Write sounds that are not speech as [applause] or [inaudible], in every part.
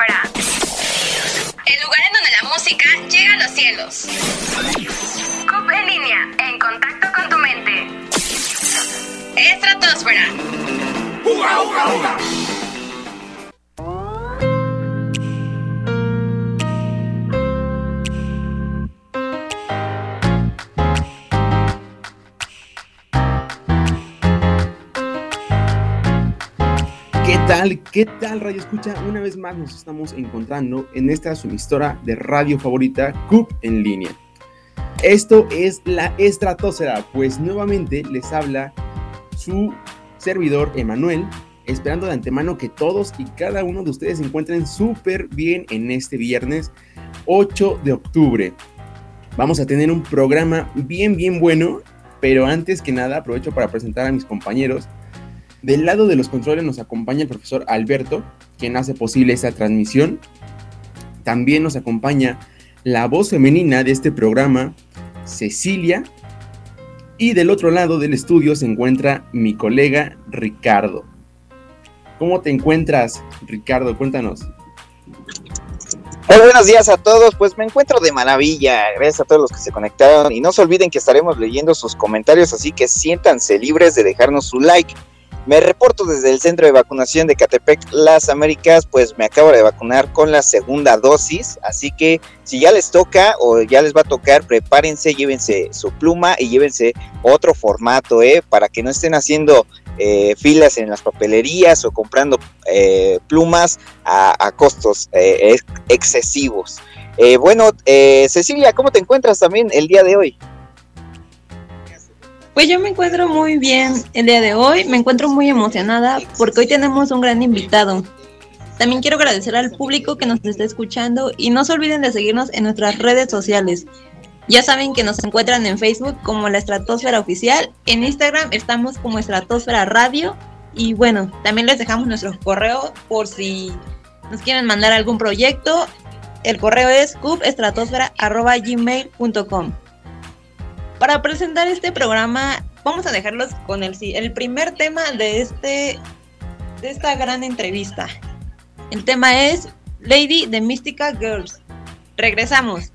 El lugar en donde la música llega a los cielos. CUP en línea, en contacto con tu mente. Estratosfera. ¡Uga, uga, uga! Tal? ¿Qué tal, Radio Escucha? Una vez más nos estamos encontrando en esta su de radio favorita, CUP en línea. Esto es la estratosfera, pues nuevamente les habla su servidor Emanuel, esperando de antemano que todos y cada uno de ustedes se encuentren súper bien en este viernes 8 de octubre. Vamos a tener un programa bien, bien bueno, pero antes que nada aprovecho para presentar a mis compañeros del lado de los controles nos acompaña el profesor Alberto, quien hace posible esta transmisión. También nos acompaña la voz femenina de este programa, Cecilia. Y del otro lado del estudio se encuentra mi colega Ricardo. ¿Cómo te encuentras, Ricardo? Cuéntanos. Hola, buenos días a todos. Pues me encuentro de maravilla. Gracias a todos los que se conectaron. Y no se olviden que estaremos leyendo sus comentarios, así que siéntanse libres de dejarnos su like me reporto desde el centro de vacunación de Catepec, Las Américas, pues me acabo de vacunar con la segunda dosis, así que si ya les toca o ya les va a tocar, prepárense, llévense su pluma y llévense otro formato, ¿eh? Para que no estén haciendo eh, filas en las papelerías o comprando eh, plumas a, costos eh, excesivos. bueno, Cecilia, ¿cómo te encuentras también el día de hoy? Pues yo me encuentro muy bien el día de hoy, me encuentro muy emocionada porque hoy tenemos un gran invitado. También quiero agradecer al público que nos está escuchando y no se olviden de seguirnos en nuestras redes sociales. Ya saben que nos encuentran en Facebook como la Estratosfera Oficial, en Instagram estamos como Estratosfera Radio y bueno, también les dejamos nuestro correo por si nos quieren mandar algún proyecto. El correo es cubestratosfera.gmail.com. Para presentar este programa, vamos a dejarlos con el, el primer tema de, este, de esta gran entrevista. El tema es Lady de Mystica Girls. Regresamos.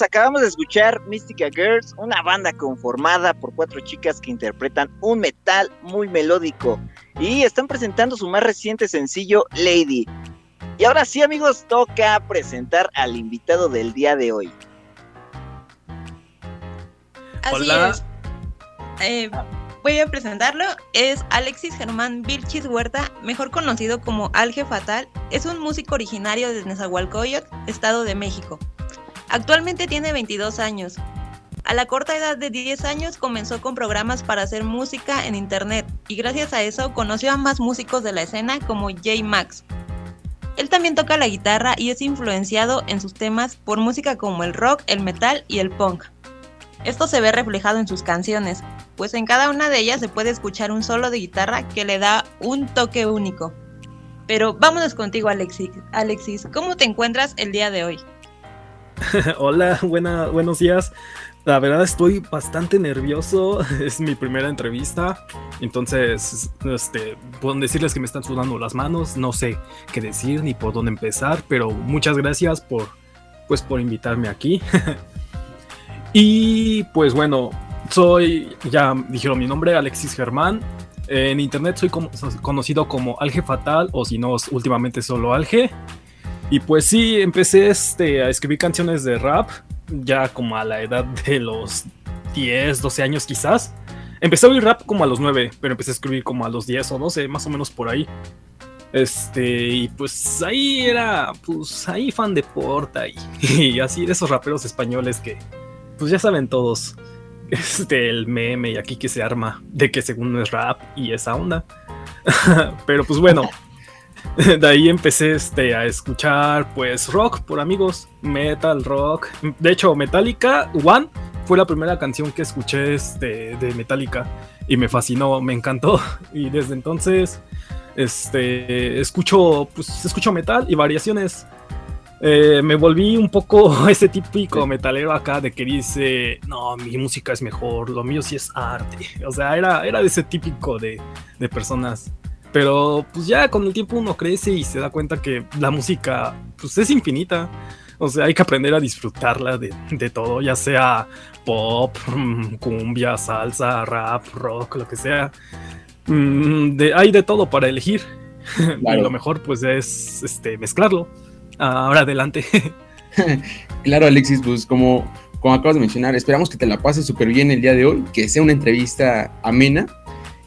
Pues acabamos de escuchar Mystica Girls, una banda conformada por cuatro chicas que interpretan un metal muy melódico y están presentando su más reciente sencillo, Lady. Y ahora sí, amigos, toca presentar al invitado del día de hoy. Así Hola. es. Eh, voy a presentarlo. Es Alexis Germán Vilchis Huerta, mejor conocido como Alge Fatal. Es un músico originario de Nezahualcóyotl, Estado de México. Actualmente tiene 22 años. A la corta edad de 10 años comenzó con programas para hacer música en internet y gracias a eso conoció a más músicos de la escena como J Max. Él también toca la guitarra y es influenciado en sus temas por música como el rock, el metal y el punk. Esto se ve reflejado en sus canciones, pues en cada una de ellas se puede escuchar un solo de guitarra que le da un toque único. Pero vámonos contigo Alexis. Alexis, ¿cómo te encuentras el día de hoy? [laughs] Hola, buena, buenos días. La verdad estoy bastante nervioso, [laughs] es mi primera entrevista, entonces este, puedo decirles que me están sudando las manos, no sé qué decir ni por dónde empezar, pero muchas gracias por, pues, por invitarme aquí. [laughs] y pues bueno, soy, ya dijeron mi nombre, Alexis Germán. En internet soy conocido como Alge Fatal o si no, últimamente solo Alge. Y pues sí, empecé este, a escribir canciones de rap, ya como a la edad de los 10, 12 años quizás. Empecé a oír rap como a los 9, pero empecé a escribir como a los 10 o 12, más o menos por ahí. Este, y pues ahí era, pues ahí fan de Porta y, [laughs] así de esos raperos españoles que, pues ya saben todos, [laughs] este, el meme y aquí que se arma de que según no es rap y esa onda. [laughs] pero pues bueno. [laughs] de ahí empecé este, a escuchar pues rock por amigos, metal, rock. De hecho, Metallica One fue la primera canción que escuché este, de Metallica y me fascinó, me encantó. [laughs] Y desde entonces este, escucho, pues, escucho metal y variaciones. Eh, me volví un poco [laughs] ese típico metalero acá de que dice, no, mi música es mejor, lo mío sí es arte. O sea, era, era de ese típico de, de personas pero pues ya con el tiempo uno crece y se da cuenta que la música pues es infinita. O sea, hay que aprender a disfrutarla de, de todo, ya sea pop, cumbia, salsa, rap, rock, lo que sea. Mm, de, hay de todo para elegir. [laughs] Y lo mejor pues es este, mezclarlo. Ahora adelante. [laughs] claro, Alexis, pues como, como acabas de mencionar, esperamos que te la pases súper bien el día de hoy, que sea una entrevista amena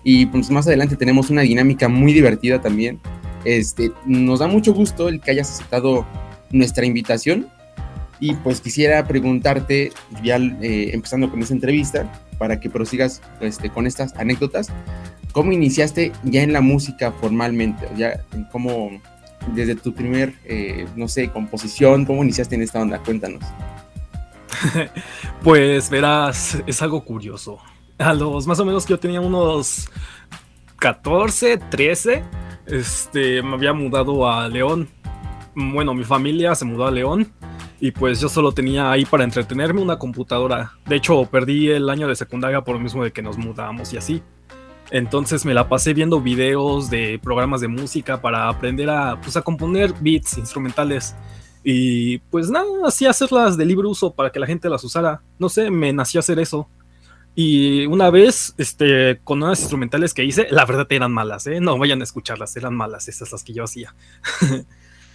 y pues más adelante tenemos una dinámica muy divertida también. Este, nos da mucho gusto el que hayas aceptado nuestra invitación y pues quisiera preguntarte, ya eh, empezando con esta entrevista, para que prosigas este, con estas anécdotas, ¿cómo iniciaste ya en la música formalmente? Ya, ¿Cómo, desde tu primer, eh, no sé, composición, cómo iniciaste en esta onda? Cuéntanos. [laughs] pues verás, es algo curioso a los más o menos que yo tenía unos 14, 13, este, me había mudado a León. Bueno, mi familia se mudó a León y pues yo solo tenía ahí para entretenerme una computadora. De hecho, perdí el año de secundaria por lo mismo de que nos mudamos y así. Entonces me la pasé viendo videos de programas de música para aprender a, pues, a componer beats instrumentales. Y pues nada, así hacerlas de libre uso para que la gente las usara. No sé, me nació hacer eso. Y una vez, este, con unas instrumentales que hice, la verdad eran malas, ¿eh? No vayan a escucharlas, eran malas esas las que yo hacía. [laughs]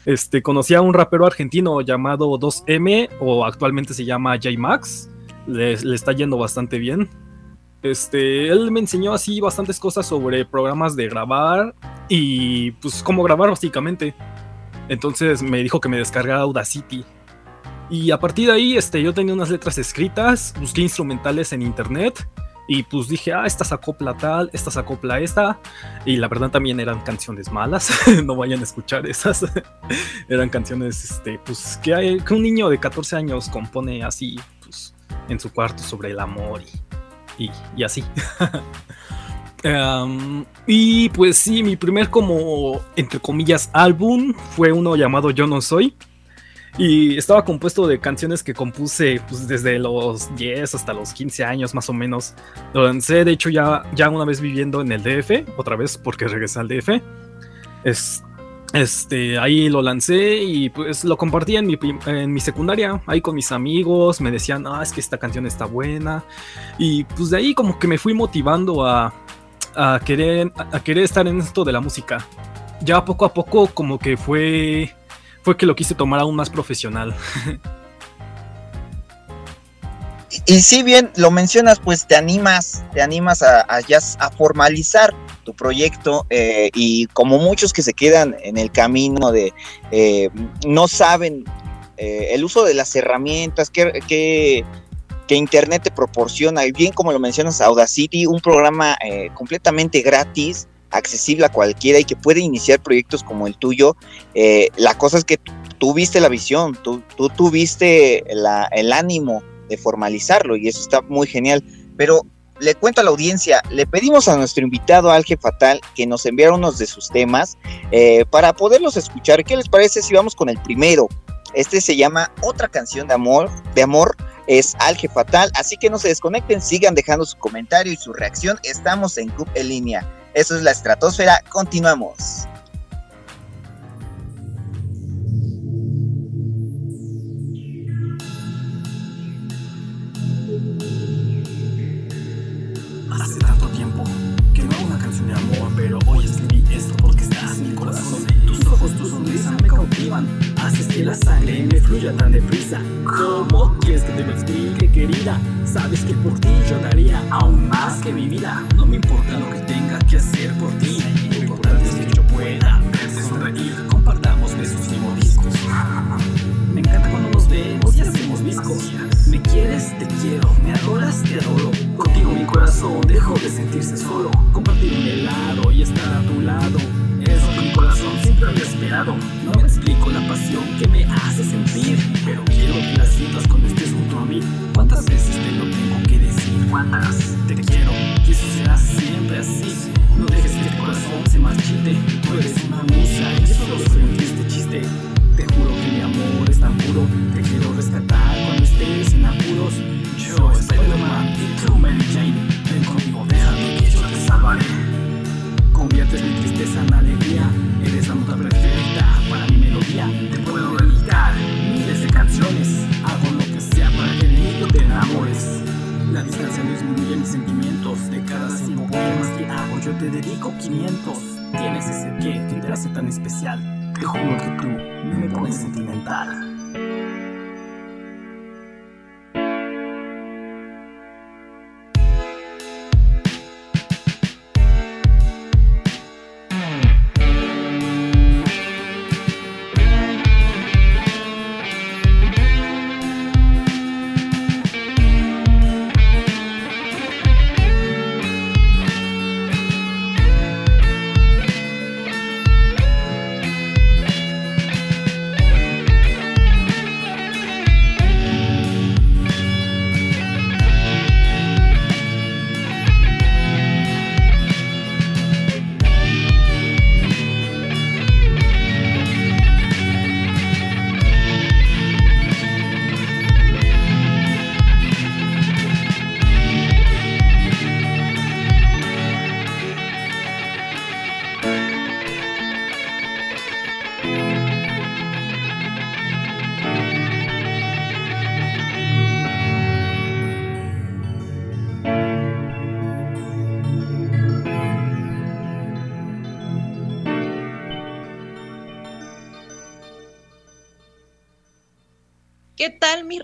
este, conocí a un rapero argentino llamado 2M, o actualmente se llama J-Max. Le, le, está yendo bastante bien. Este, él me enseñó así bastantes cosas sobre programas de grabar y pues cómo grabar básicamente. Entonces me dijo que me descargara Audacity y a partir de ahí, este, yo tenía unas letras escritas, busqué instrumentales en internet y pues dije, ah, esta acopla tal, esta acopla esta. Y la verdad también eran canciones malas, [laughs] no vayan a escuchar esas. [laughs] eran canciones, este, pues que, hay, que un niño de 14 años compone así, pues, en su cuarto sobre el amor y, y, así. Um, [laughs] y pues sí, mi primer como, entre comillas, álbum fue uno llamado Yo no soy y estaba compuesto de canciones que compuse pues, desde los 10 hasta los 15 años más o menos. Lo lancé, de hecho, ya, ya una vez viviendo en el DF, otra vez porque regresé al DF. Es, este, ahí lo lancé y pues lo compartí en mi, en mi secundaria, ahí con mis amigos, me decían, ah, es que esta canción está buena. Y pues de ahí como que me fui motivando a, a querer, a querer estar en esto de la música. Ya poco a poco como que fue, fue que lo quise tomar aún más profesional. y si bien lo mencionas, pues te animas, te animas a, a, formalizar tu proyecto eh, y como muchos que se quedan en el camino de eh, no saben eh, el uso de las herramientas que, que, Internet te proporciona, y bien como lo mencionas, Audacity, un programa completamente gratis, accesible a cualquiera y que puede iniciar proyectos como el tuyo, la cosa es que tú viste la visión, tú, tú tuviste el ánimo de formalizarlo y eso está muy genial. Pero le cuento a la audiencia, le pedimos a nuestro invitado Alge Fatal que nos enviara unos de sus temas eh, para poderlos escuchar. ¿Qué les parece si vamos con el primero? Este se llama Otra canción de amor, de amor es Alge Fatal, así que no se desconecten, sigan dejando su comentario y su reacción. Estamos en Club en línea. Eso es la estratosfera, continuamos.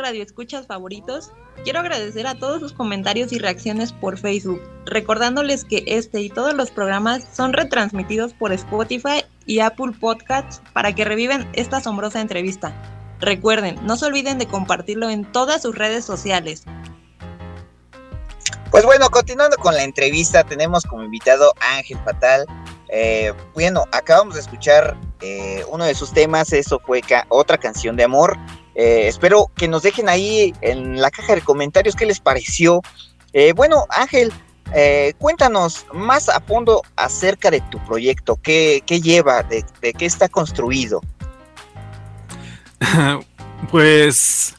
Radioescuchas favoritos? Quiero agradecer a todos sus comentarios y reacciones por Facebook, recordándoles que este y todos los programas son retransmitidos por Spotify y Apple Podcasts para que reviven esta asombrosa entrevista. Recuerden, no se olviden de compartirlo en todas sus redes sociales. Pues bueno, continuando con la entrevista, tenemos como invitado a Ángel Fatal. Eh, bueno, acabamos de escuchar eh, uno de sus temas, eso fue otra canción de amor. Eh, espero que nos dejen ahí en la caja de comentarios qué les pareció. Eh, bueno, Ángel, eh, cuéntanos más a fondo acerca de tu proyecto, qué, lleva, de, qué está construido. [laughs] pues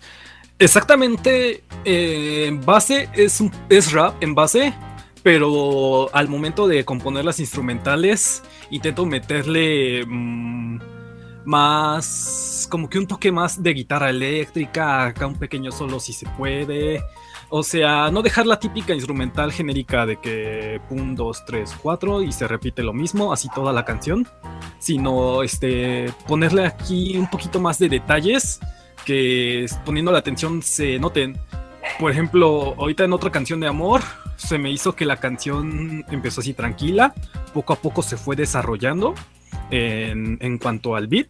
exactamente, en base es, es rap en base, pero al momento de componer las instrumentales intento meterle mm, más, como que un toque más de guitarra eléctrica, acá un pequeño solo si se puede. O sea, no dejar la típica instrumental genérica de que pum, 2, 3, 4 y se repite lo mismo, así toda la canción, sino este, ponerle aquí un poquito más de detalles que poniendo la atención se noten. Por ejemplo, ahorita en otra canción de amor, se me hizo que la canción empezó así tranquila, poco a poco se fue desarrollando en, en cuanto al beat.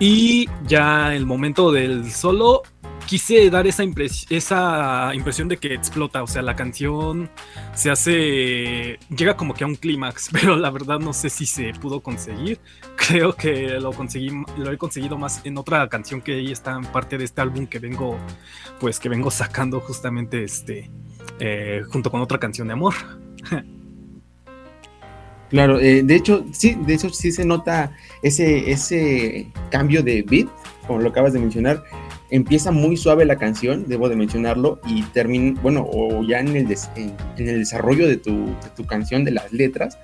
Y ya el momento del solo quise dar esa, esa impresión de que explota, o sea, la canción se hace, llega como que a un clímax, [laughs] pero la verdad no sé si se pudo conseguir. Creo que lo conseguí, lo he conseguido más en otra canción que ahí está en parte de este álbum que vengo, pues que vengo sacando justamente este, eh, junto con otra canción de amor. [laughs] Claro, eh, de hecho, sí, de hecho sí se nota ese, ese cambio de beat, como lo acabas de mencionar, empieza muy suave la canción, debo de mencionarlo, y termina, bueno, o ya en el, en, el desarrollo de tu, canción, de las letras,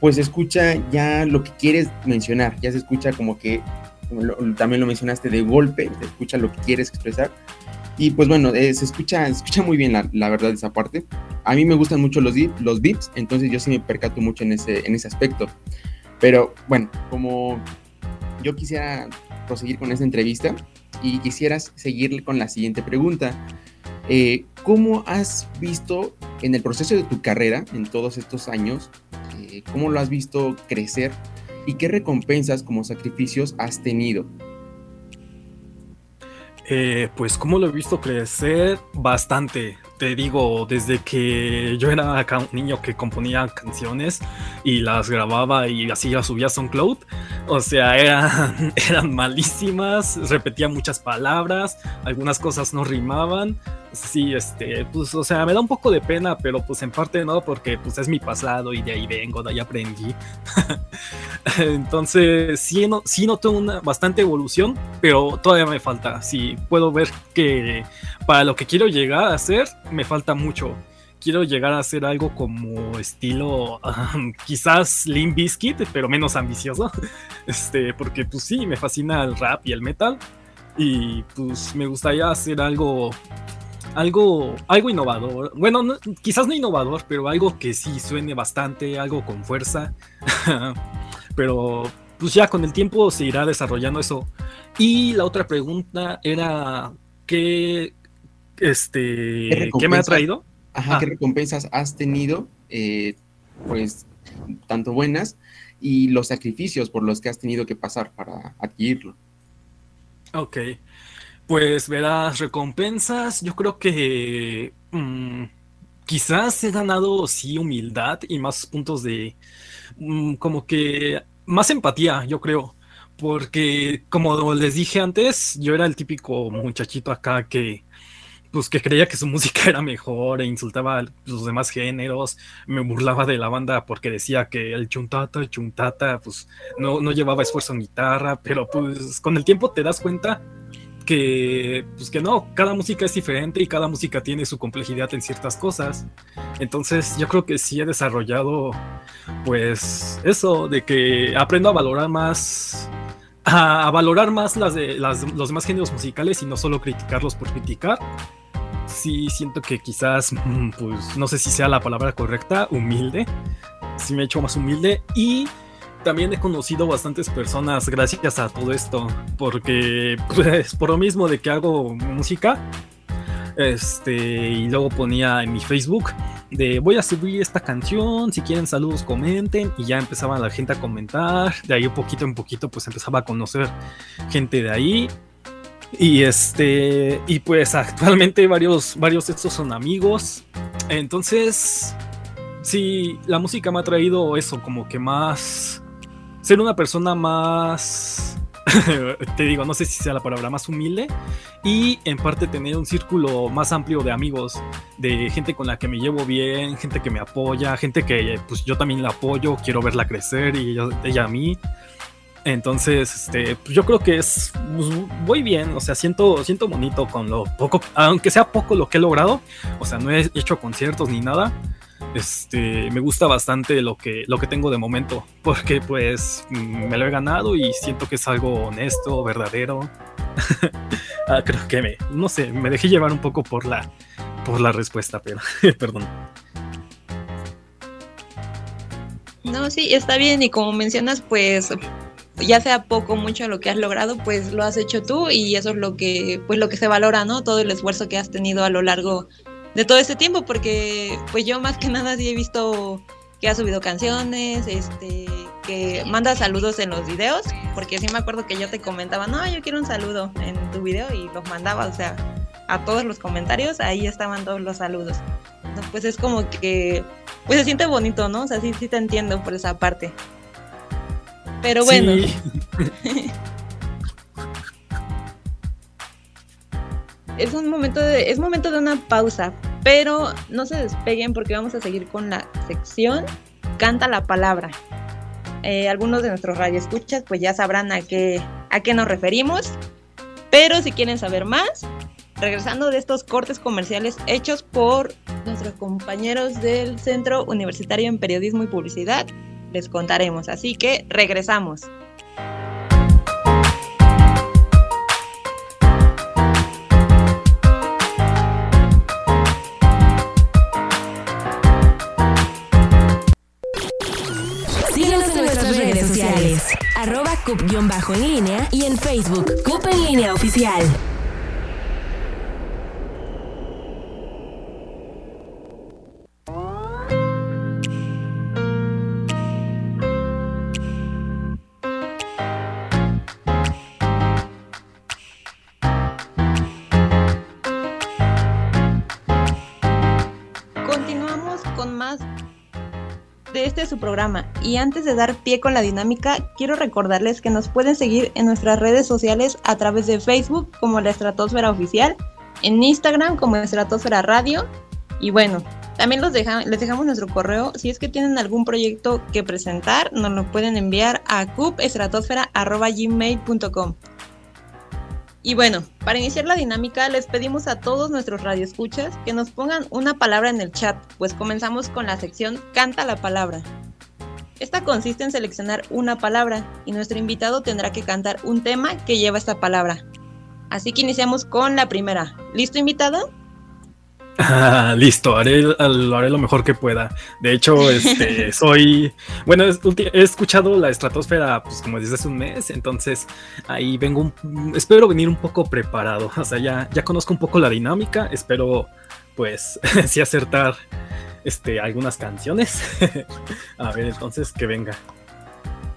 pues escucha ya lo que quieres mencionar, ya se escucha como que, también lo mencionaste, de golpe, se escucha lo que quieres expresar, y pues bueno, eh, se, escucha, escucha muy bien la, la, verdad esa parte. A mí me gustan mucho los, los beats, entonces yo sí me percato mucho en ese, en ese aspecto. Pero bueno, como yo quisiera proseguir con esta entrevista, y quisieras seguir con la siguiente pregunta. Eh, ¿Cómo has visto en el proceso de tu carrera, en todos estos años, eh, cómo lo has visto crecer y qué recompensas como sacrificios has tenido? Eh, pues como lo he visto crecer bastante te digo, desde que yo era acá un niño que componía canciones y las grababa y así las subía a SoundCloud, o sea, [laughs] eran, eran malísimas, repetía muchas palabras, algunas cosas no rimaban, sí, este, pues, o sea, me da un poco de pena, pero pues en parte no, porque pues es mi pasado y de ahí vengo, de ahí aprendí. [laughs] Entonces, sí, no, sí noto una bastante evolución, pero todavía me falta. Sí, puedo ver que para lo que quiero llegar a hacer, me falta mucho. Quiero llegar a hacer algo como estilo, quizás Limp Bizkit, pero menos ambicioso. [laughs] Este, porque pues sí, me fascina el rap y el metal. Y pues me gustaría hacer algo algo, algo innovador. Bueno, quizás no innovador, pero algo que sí suene bastante, algo con fuerza. [laughs] pero pues ya con el tiempo se irá desarrollando eso. Y la otra pregunta era ¿qué, este, ¿qué, me ha traído? Ajá, ¿qué ah. recompensas has tenido? Eh, pues tanto buenas y los sacrificios por los que has tenido que pasar para adquirirlo. Ok. Pues verás, recompensas, yo creo que mm, quizás he ganado sí humildad y más puntos de mm, como que más empatía, yo creo. Porque como les dije antes, yo era el típico muchachito acá que pues que creía que su música era mejor e insultaba a los demás géneros, me burlaba de la banda porque decía que el chuntata, el chuntata, pues no, no llevaba esfuerzo en guitarra, pero pues con el tiempo te das cuenta que, pues que no, cada música es diferente y cada música tiene su complejidad en ciertas cosas. Entonces yo creo que sí he desarrollado, pues eso, de que aprendo a valorar más, a, valorar más las los demás géneros musicales y no solo criticarlos por criticar. Sí siento que quizás, pues no sé si sea la palabra correcta, humilde. Sí me he hecho más humilde y también he conocido bastantes personas gracias a todo esto, porque pues por lo mismo de que hago música, este, y luego ponía en mi Facebook de voy a subir esta canción, si quieren saludos comenten, y ya empezaba la gente a comentar, de ahí poquito en poquito pues empezaba a conocer gente de ahí. Y este, y pues actualmente varios, varios de estos son amigos. Entonces, sí, la música me ha traído eso, como que más ser una persona más, [laughs] te digo, no sé si sea la palabra, más humilde y en parte tener un círculo más amplio de amigos, de gente con la que me llevo bien, gente que me apoya, gente que pues yo también la apoyo, quiero verla crecer y ella, a mí. Entonces, este, pues yo creo que es pues, voy bien, o sea, siento, siento bonito con lo poco, aunque sea poco lo que he logrado, o sea, no he hecho conciertos ni nada, este, me gusta bastante lo que, lo que tengo de momento, porque pues me lo he ganado y siento que es algo honesto, verdadero. [laughs] Ah, creo que me, no sé, me dejé llevar un poco por la, por la respuesta, pero [laughs] perdón. No, sí, está bien y como mencionas, pues ya sea poco o mucho lo que has logrado, pues lo has hecho tú y eso es lo que, pues lo que se valora, ¿no? Todo el esfuerzo que has tenido a lo largo de todo este tiempo, porque pues yo más que nada sí he visto que ha subido canciones, este, que manda saludos en los videos, porque sí me acuerdo que yo te comentaba, no, yo quiero un saludo en tu video y los mandaba, o sea, a todos los comentarios, ahí estaban todos los saludos. Entonces, pues es como que, pues se siente bonito, ¿no? O sea, sí, sí te entiendo por esa parte. Pero bueno. Sí. [laughs] es un momento de, es momento de una pausa, pero no se despeguen porque vamos a seguir con la sección Canta la palabra. Eh, algunos de nuestros radioescuchas pues ya sabrán a qué, a qué nos referimos, pero si quieren saber más, regresando de estos cortes comerciales hechos por nuestros compañeros del Centro Universitario en Periodismo y Publicidad, les contaremos. Así que regresamos. Arroba cup-en línea y en Facebook, Cup en línea oficial. Continuamos con más de este su programa y antes de dar pie con la dinámica, quiero recordarles que nos pueden seguir en nuestras redes sociales a través de Facebook como la Estratosfera Oficial, en Instagram como Estratosfera Radio y bueno, también los les dejamos nuestro correo. Si es que tienen algún proyecto que presentar, nos lo pueden enviar a cupestratosfera.gmail.com. Y bueno, para iniciar la dinámica, les pedimos a todos nuestros radioescuchas que nos pongan una palabra en el chat, pues comenzamos con la sección Canta la palabra. Esta consiste en seleccionar una palabra y nuestro invitado tendrá que cantar un tema que lleva esta palabra. Así que iniciamos con la primera. ¿Listo, invitado? Ah, [laughs] listo, haré, lo haré lo mejor que pueda. De hecho, este, [laughs] soy, bueno, es- he escuchado la estratosfera, pues como desde hace un mes, entonces ahí vengo, un- espero venir un poco preparado. O sea, ya, ya conozco un poco la dinámica, espero, pues, [laughs] sí acertar, este, algunas canciones. [laughs] A ver, entonces que venga.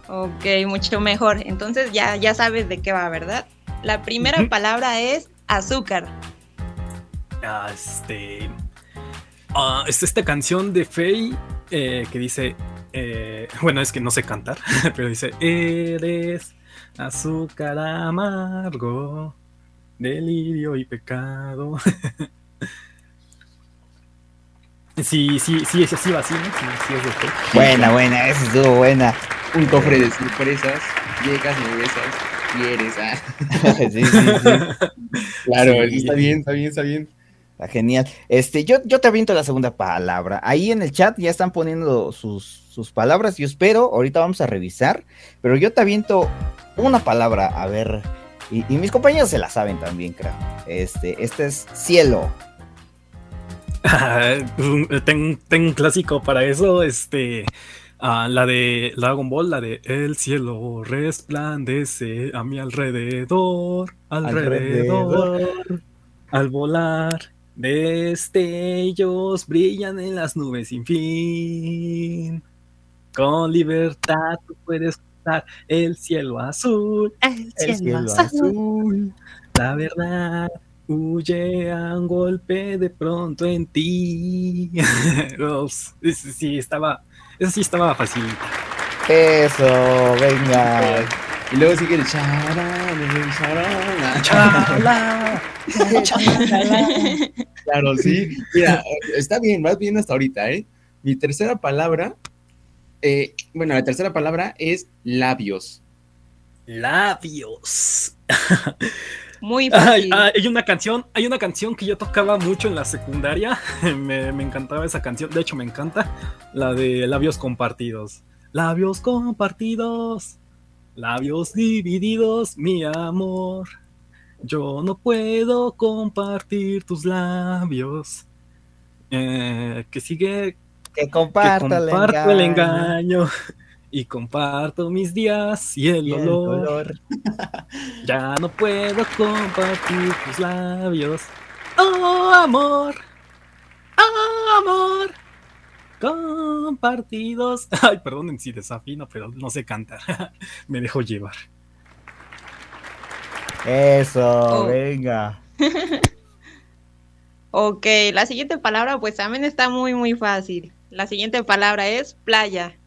Ok, mucho mejor. Entonces ya, ya sabes de qué va, ¿verdad? La primera palabra es azúcar. Ah, este, ah, es esta canción de Faye eh, que dice, eh, bueno, es que no sé cantar, [laughs] pero dice, eres azúcar amargo, delirio y pecado. [laughs] Sí, sí, sí, es así, va así, ¿no? Sí, sí es. Buena, buena, esa estuvo buena. Un cofre de sorpresas, llegas, me besas, quieres. Ah. [laughs] sí, sí, sí. Claro, Sí. eso está bien, está bien, está bien. Está genial. Este, yo, yo te aviento la segunda palabra. Ahí en el chat ya están poniendo sus, sus palabras. Yo espero, ahorita vamos a revisar. Pero yo te aviento una palabra, a ver. Y, y mis compañeros se la saben también, creo. Este, este es cielo. Ah, [laughs] un- tengo, tengo un clásico para eso, este, ah, la de Dragon Ball, la de El cielo resplandece a mi alrededor, alrededor, al volar, destellos brillan en las nubes sin fin. Con libertad tú puedes cruzar el cielo azul, el El cielo, cielo azul. La verdad huye a un golpe de pronto en ti. [laughs] Sí, estaba. Eso sí estaba fácil. Eso, venga. Y luego sigue el charán, el charán. Ah, Chala. [laughs] Claro, sí. Mira, está bien, vas bien hasta ahorita, ¿eh? Mi tercera palabra, eh, bueno, la tercera palabra es labios. Labios. [laughs] Muy [laughs] fácil. ay, hay una canción, hay una canción que yo tocaba mucho en la secundaria. [laughs] me, me encantaba esa canción. De hecho, me encanta la de labios compartidos. Labios compartidos, labios divididos, mi amor. Yo no puedo compartir tus labios. Eh, que sigue Que que comparto, comparto el engaño y comparto mis días y el y el dolor. dolor. [laughs] Ya no puedo compartir tus labios. Oh, amor. Oh, amor. Compartidos. [laughs] Ay, perdonen si desafino, pero no sé cantar. [laughs] Me dejo llevar. Eso, Oh. venga. Ok, la siguiente palabra pues también está muy muy fácil. La siguiente palabra es playa.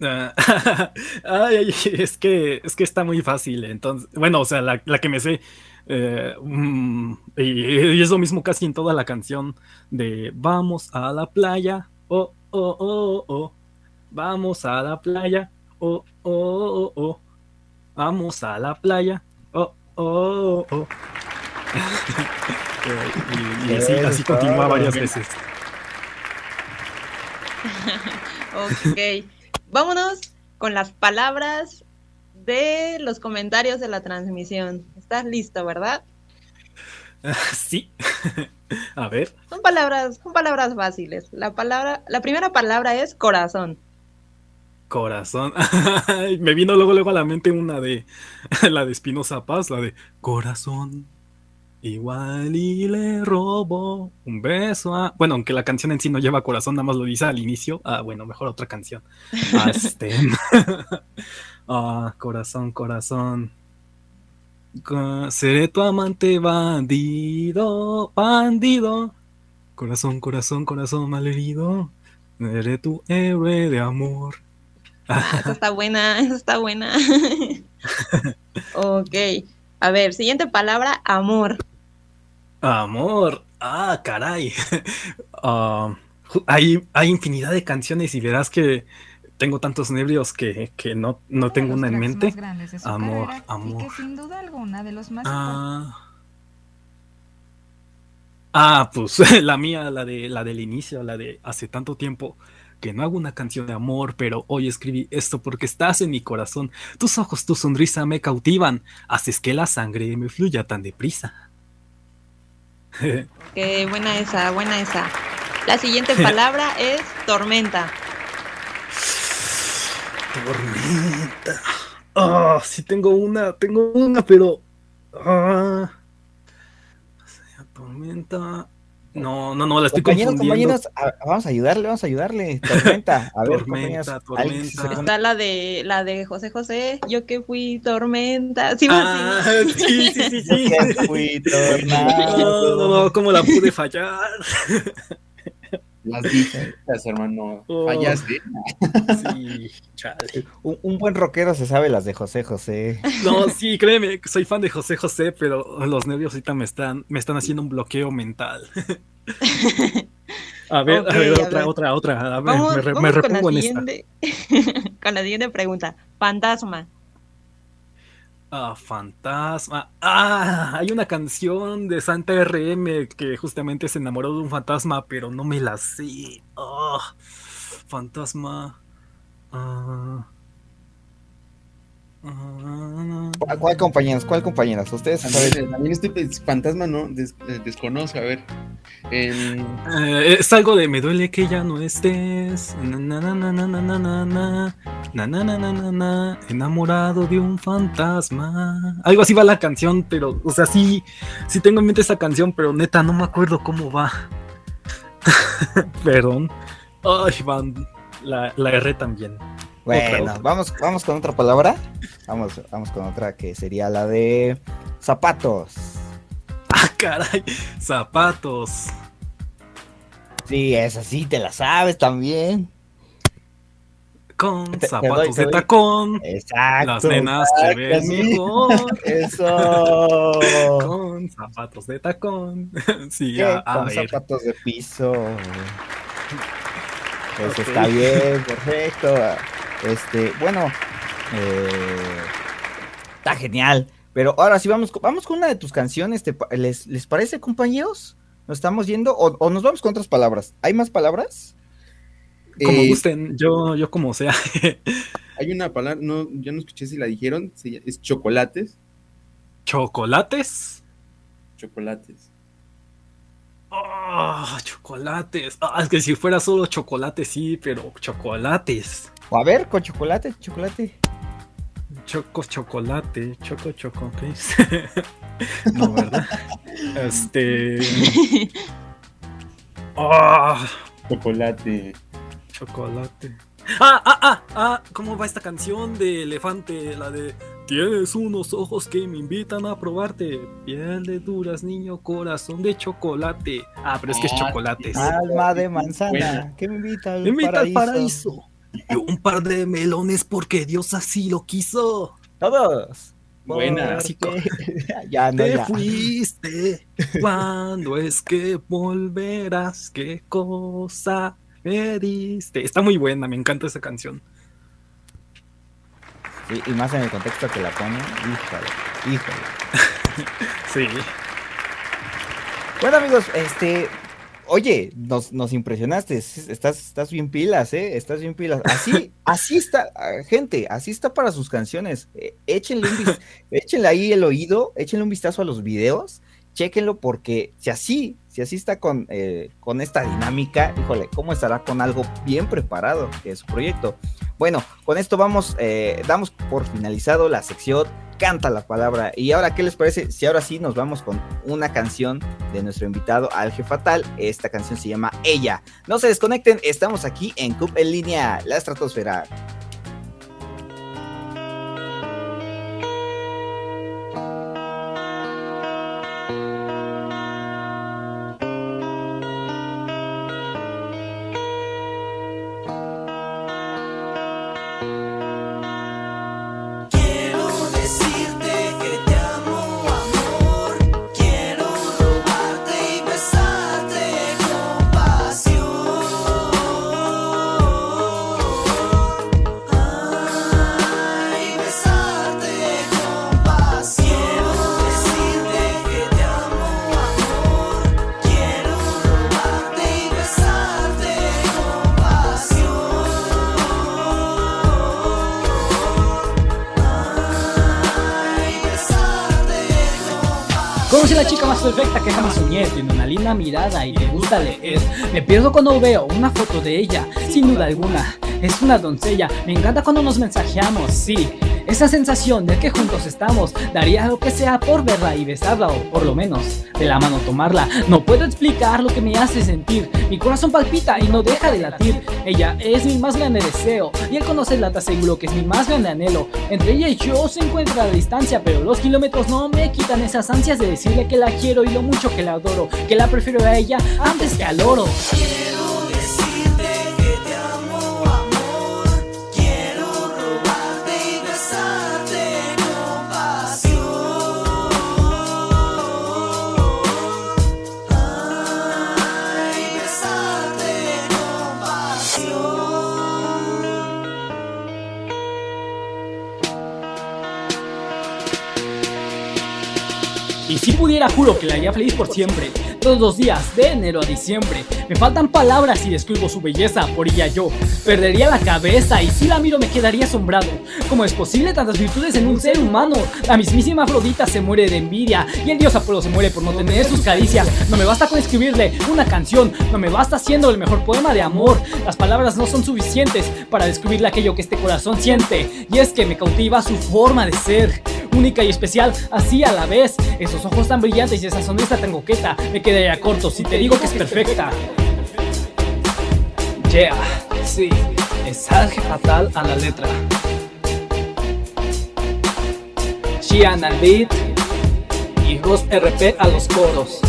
Ah, [laughs] Ay, ay, es que es que está muy fácil. Entonces, bueno, o sea, la, la que me sé. eh, mm, y, y es lo mismo casi en toda la canción de Vamos a la playa. Oh, oh, oh, oh. Vamos a la playa. Oh, oh, oh, oh. Vamos a la playa. Oh, oh, oh. Eh, [laughs] y, y así, así continúa varias veces. [laughs] Ok, vámonos con las palabras de los comentarios de la transmisión. ¿Estás listo, verdad? Sí. [laughs] A ver. Son palabras, son palabras fáciles. La palabra, la primera palabra es corazón. Corazón. [laughs] Me vino luego, luego a la mente una de [laughs] la de Espinosa Paz, la de Corazón. Igual y le robo un beso a. Bueno, aunque la canción en sí no lleva corazón, nada más lo dice al inicio. Ah, bueno, mejor otra canción. Ah, [laughs] este. [laughs] Ah, corazón, corazón. Co- Seré tu amante bandido, bandido. Corazón, corazón, corazón malherido. Seré tu héroe de amor. Ah, esa está buena, esa está buena. [laughs] ok, a ver, siguiente palabra, amor. Amor. Ah, caray. [laughs] Ju- hay, hay infinidad de canciones y verás que tengo tantos nervios que, que no, no tengo una en mente. Amor, amor, amor. Y que sin duda alguna de los más Ah, ah, pues [laughs] la mía, la de la del inicio, la de hace tanto tiempo que no hago una canción de amor, pero hoy escribí esto porque estás en mi corazón. Tus ojos, tu sonrisa me cautivan, haces que la sangre me fluya tan deprisa. Ok, buena esa, buena esa. La siguiente [laughs] palabra es tormenta. Tormenta. Ah, sí tengo una, tengo una, pero. Ah. o sea, tormenta. No, no, no, la estoy Compañeros, confundiendo. compañeros, a- vamos a ayudarle, vamos a ayudarle. Tormenta, a ver, [laughs] Tormenta, se tormenta. Está la de la de José José, yo que fui tormenta. Sí, Ah, sí, [laughs] sí, sí, sí, sí. Yo que fui [laughs] No, tornado. no, ¿cómo la pude fallar? Las dije, hermano. Oh. Fallaste. Sí, chale. Un, un buen rockero se sabe las de José José. No, sí, créeme, soy fan de José José, pero los nervios ahorita me están, me están haciendo un bloqueo mental. A ver, a ver, a otra, ver. otra, otra. A ver, Vamos, me, vamos me con, la repongo en esta. [laughs] con la siguiente pregunta. Fantasma. Ah, fantasma. Ah, hay una canción de Santa RM que justamente se enamoró de un fantasma, pero no me la sé. Ah, fantasma. Ah. ¿Cuál, cuál, compañeros? ¿Cuál compañeros? Ustedes saben. También, pues, fantasma, ¿no? Des- eh, desconozco, a ver. Eh, es algo de me duele que ya no estés. Na, na, na, na, na, na, na, na, na. Na, na, na, na, na, na. Enamorado de un fantasma. Algo así va la canción, pero, o sea, sí, sí tengo en mente esa canción, pero neta, no me acuerdo cómo va. [laughs] Perdón. Ay, van. La, la erré también. Bueno, otra. vamos, vamos con otra palabra. Vamos, vamos con otra que sería la de zapatos. Ah, caray. Zapatos. Sí, esa sí, te la sabes también. Con Te- te zapatos doy- te de doy- tacón. Exacto. Las nenas se ven mejor. Eso. Con zapatos de tacón. [laughs] Sí, a, a Con ver. zapatos de piso. Eso está bien, perfecto. Este, bueno, eh, está genial. Pero ahora sí, vamos, con- vamos con una de tus canciones. ¿te pa- les, ¿Les parece, compañeros? ¿Nos estamos yendo? O, o nos vamos con otras palabras? ¿Hay más palabras? Como Eh, gusten, yo, yo como sea. [laughs] Hay una palabra, no, yo no escuché si la dijeron, es chocolates. ¿Chocolates? Chocolates. Ah, chocolates. Ah, es que si fuera solo chocolate, sí, pero chocolates. O a ver, con chocolate, chocolate. Choco, chocolate, choco, choco, ¿qué es? [laughs] no, ¿verdad? Este. [laughs] Ah, Chocolate. chocolate. Ah, ah, ah, ah, ¿cómo va esta canción de elefante? La de Tienes unos ojos que me invitan a probarte. Piel de duras, niño, corazón de chocolate. Ah, pero es que es Ah, chocolates. Alma de manzana, que me invita al Me invita al paraíso. Un par de melones porque Dios así lo quiso. Todos. Buena. Así Porque- [laughs] ya, no, Te ya. fuiste. ¿Cuándo es que volverás? ¿Qué cosa me diste? Está muy buena, me encanta esa canción. Sí, y más en el contexto que la ponen. Híjole, híjole. [laughs] Sí. Bueno, amigos, este. Oye, nos, nos impresionaste. Estás, estás bien pilas, ¿eh? Estás bien pilas. Así, [laughs] así está, ah, gente, así está para sus canciones. Eh, échenle, un [laughs] échenle ahí el oído, échenle un vistazo a los videos, chéquenlo, porque si así, si así está con, eh, con esta dinámica, híjole, ¿cómo estará con algo bien preparado que es su proyecto? Bueno, con esto vamos, eh, damos por finalizado la sección Canta la palabra. Y ahora, ¿qué les parece? Si ahora sí nos vamos con una canción de nuestro invitado Alge Fatal. Esta canción se llama Ella. No se desconecten, estamos aquí en CUP en línea, la estratosfera. Y le gusta leer. Me pierdo cuando veo una foto de ella, sin duda alguna. Es una doncella. Me encanta cuando nos mensajeamos, sí. Esa sensación de que juntos estamos, daría lo que sea por verla y besarla, o por lo menos de la mano tomarla. No puedo explicar lo que me hace sentir. Mi corazón palpita y no deja de latir. Ella es mi más grande deseo, y el conocerla te aseguro que es mi más grande anhelo. Entre ella y yo se encuentra la distancia, pero los kilómetros no me quitan esas ansias de decirle que la quiero y lo mucho que la adoro, que la prefiero a ella antes que al oro. Quiero Y si pudiera, juro que la haría feliz por siempre. Todos los días, de enero a diciembre. Me faltan palabras si describo su belleza, por ella yo. Perdería la cabeza y si la miro me quedaría asombrado. ¿Cómo es posible tantas virtudes en un ser humano? La mismísima Afrodita se muere de envidia y el dios Apolo se muere por no tener sus caricias. No me basta con escribirle una canción, no me basta siendo el mejor poema de amor. Las palabras no son suficientes para describirle aquello que este corazón siente. Y es que me cautiva su forma de ser única y especial, así a la vez. Esos ojos tan brillantes y esa sonrisa tan coqueta, me quedaría corto si te digo que es perfecta. Yeah, sí, es fatal a la letra. Shian al beat y Ghost RP a los coros.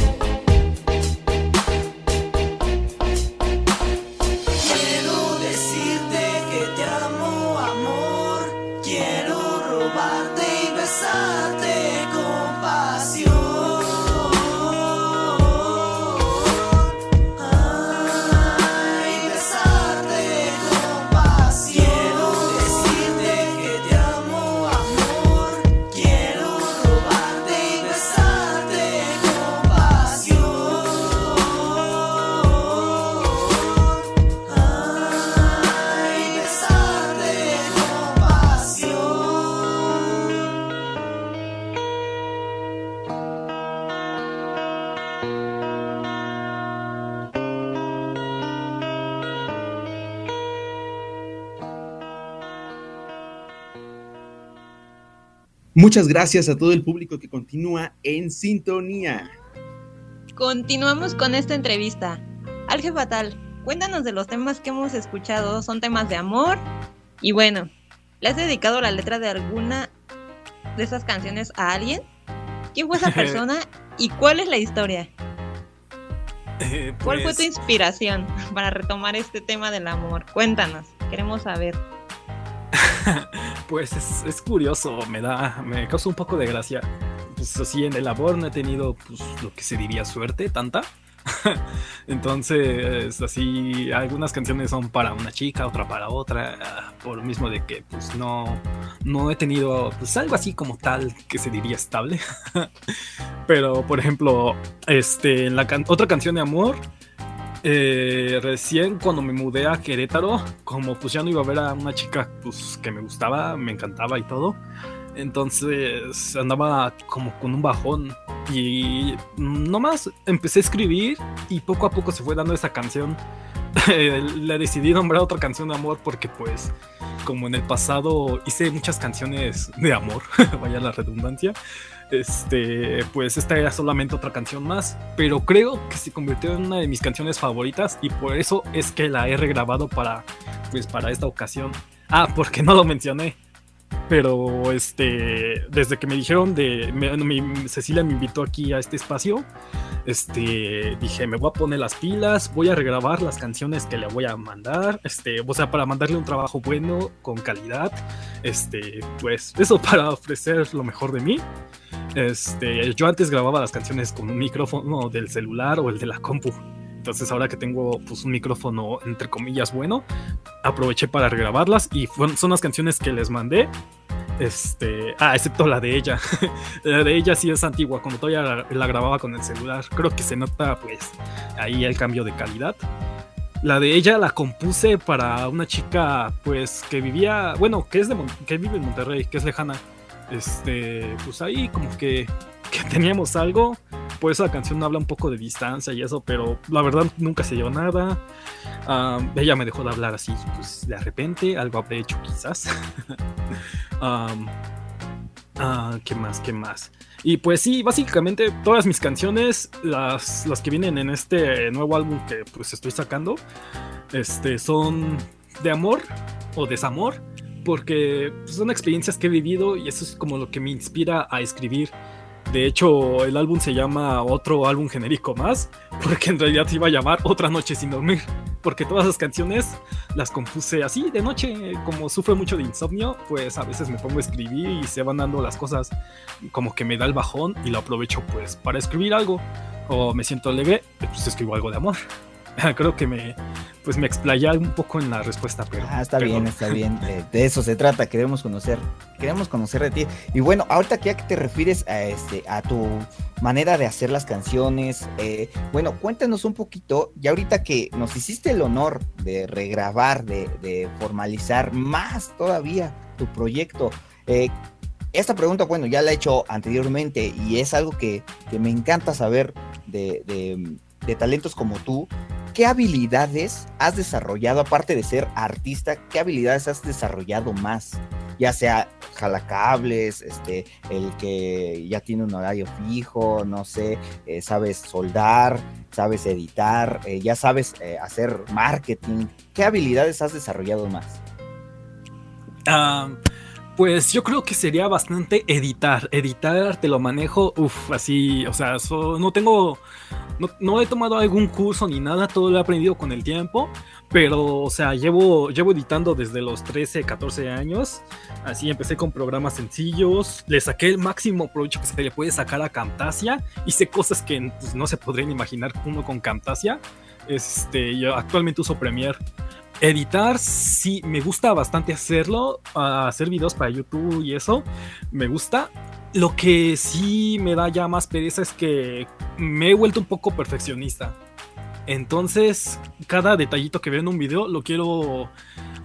Muchas gracias a todo el público que continúa en sintonía. Continuamos con esta entrevista. Alge Fatal, cuéntanos de los temas que hemos escuchado. Son temas de amor. Y bueno, ¿le has dedicado la letra de alguna de esas canciones a alguien? ¿Quién fue esa [laughs] persona y cuál es la historia? Eh, ¿Cuál fue pues, tu inspiración para retomar este tema del amor? Cuéntanos, queremos saber. [laughs] Pues es, curioso, me da, me causa un poco de gracia. Pues así en el amor no he tenido pues, lo que se diría suerte, tanta. [laughs] Entonces, así, algunas canciones son para una chica, otra para otra, por lo mismo de que pues no, no he tenido pues algo así como tal que se diría estable. [laughs] Pero, por ejemplo, este, la can- otra canción de amor, eh, recién cuando me mudé a Querétaro, como pues ya no iba a ver a una chica pues que me gustaba, me encantaba y todo, entonces andaba como con un bajón y nomás empecé a escribir y poco a poco se fue dando esa canción. [laughs] Le decidí nombrar otra canción de amor porque pues como en el pasado hice muchas canciones de amor, [laughs] vaya la redundancia, este, pues esta era solamente otra canción más, pero creo que se convirtió en una de mis canciones favoritas y por eso es que la he regrabado para, pues para esta ocasión. Ah, porque no lo mencioné. Pero este, desde que me dijeron de, me- Cecilia me invitó aquí a este espacio, este, dije, me voy a poner las pilas, voy a regrabar las canciones que le voy a mandar, este, o sea, para mandarle un trabajo bueno, con calidad, este, pues eso para ofrecer lo mejor de mí. Este, yo antes grababa las canciones con un micrófono del celular o el de la compu. Entonces ahora que tengo pues un micrófono entre comillas bueno, aproveché para regrabarlas y son las canciones que les mandé. Este, ah, excepto la de ella. [laughs] la de ella sí es antigua, cuando todavía la, la grababa con el celular. Creo que se nota pues ahí el cambio de calidad. La de ella la compuse para una chica pues que vivía, bueno, que es de que vive en Monterrey, que es lejana. Este, pues ahí como que, que [laughs] teníamos algo. Por eso la canción habla un poco de distancia y eso, pero la verdad nunca se dio nada. Am, ella me dejó de hablar así, pues de repente, algo habré hecho quizás. [laughs] Am, ah, ¿Qué más? ¿Qué más? Y pues sí, básicamente todas mis canciones, las, las que vienen en este nuevo álbum que pues estoy sacando, este, son de amor o desamor, porque pues, son experiencias que he vivido y eso es como lo que me inspira a escribir. De hecho, el álbum se llama otro álbum genérico más, [laughs] porque en realidad se iba a llamar Otra Noche sin dormir, [laughs] porque todas las canciones las compuse así de noche, como sufro mucho de insomnio, pues a veces me pongo a escribir y se van dando las cosas como que me da el bajón y lo aprovecho pues para escribir algo, o me siento alegre, pues escribo algo de amor. [laughs] Creo que me, pues me explayé un poco en la respuesta, pero... Ah, está pero- bien, está bien. De, [laughs] de eso se trata, queremos conocer, queremos conocer de ti. Y bueno, ahorita que ya que te refieres a este, a tu manera de hacer las canciones, eh, bueno, cuéntanos un poquito, ya ahorita que nos hiciste el honor de regrabar, de, de formalizar más todavía tu proyecto. eh, esta pregunta, bueno, ya la he hecho anteriormente y es algo que, que me encanta saber de, de- de talentos como tú. ¿Qué habilidades has desarrollado, aparte de ser artista, qué habilidades has desarrollado más? Ya sea jalacables, este, el que ya tiene un horario fijo, no sé, eh, sabes soldar, sabes editar, eh, ya sabes eh, hacer marketing. ¿Qué habilidades has desarrollado más? Ah, pues yo creo que sería bastante editar. Editar te lo manejo, uff, así, o sea, so- no tengo, no, no he tomado algún curso ni nada, todo lo he aprendido con el tiempo, pero, o sea, llevo, llevo editando desde los 13, 14 años. Así empecé con programas sencillos, le saqué el máximo provecho que se le puede sacar a Camtasia, hice cosas que pues, no se podrían imaginar uno con Camtasia. Este, yo actualmente uso Premiere. Editar, sí, me gusta bastante hacerlo, a hacer videos para YouTube y eso, me gusta. Lo que sí me da ya más pereza es que me he vuelto un poco perfeccionista. Entonces, cada detallito que veo en un video lo quiero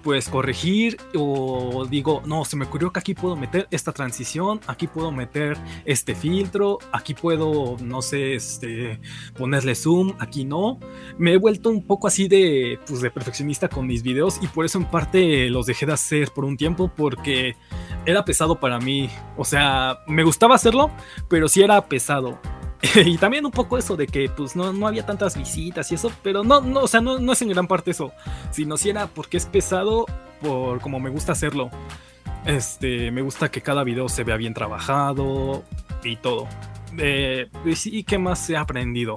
pues corregir o digo, no, se me ocurrió que aquí puedo meter esta transición, aquí puedo meter este filtro, aquí puedo, no sé, este, ponerle zoom, aquí no. Me he vuelto un poco así de, pues, de perfeccionista con mis videos y por eso en parte los dejé de hacer por un tiempo porque era pesado para mí. O sea, me gustaba hacerlo, pero sí era pesado. [laughs] y también un poco eso de que pues no, no había tantas visitas y eso, pero no, no, o sea, no, no es en gran parte eso, sino si era porque es pesado por como me gusta hacerlo. Este, me gusta que cada video se vea bien trabajado y todo. Eh, ¿Y qué más he aprendido?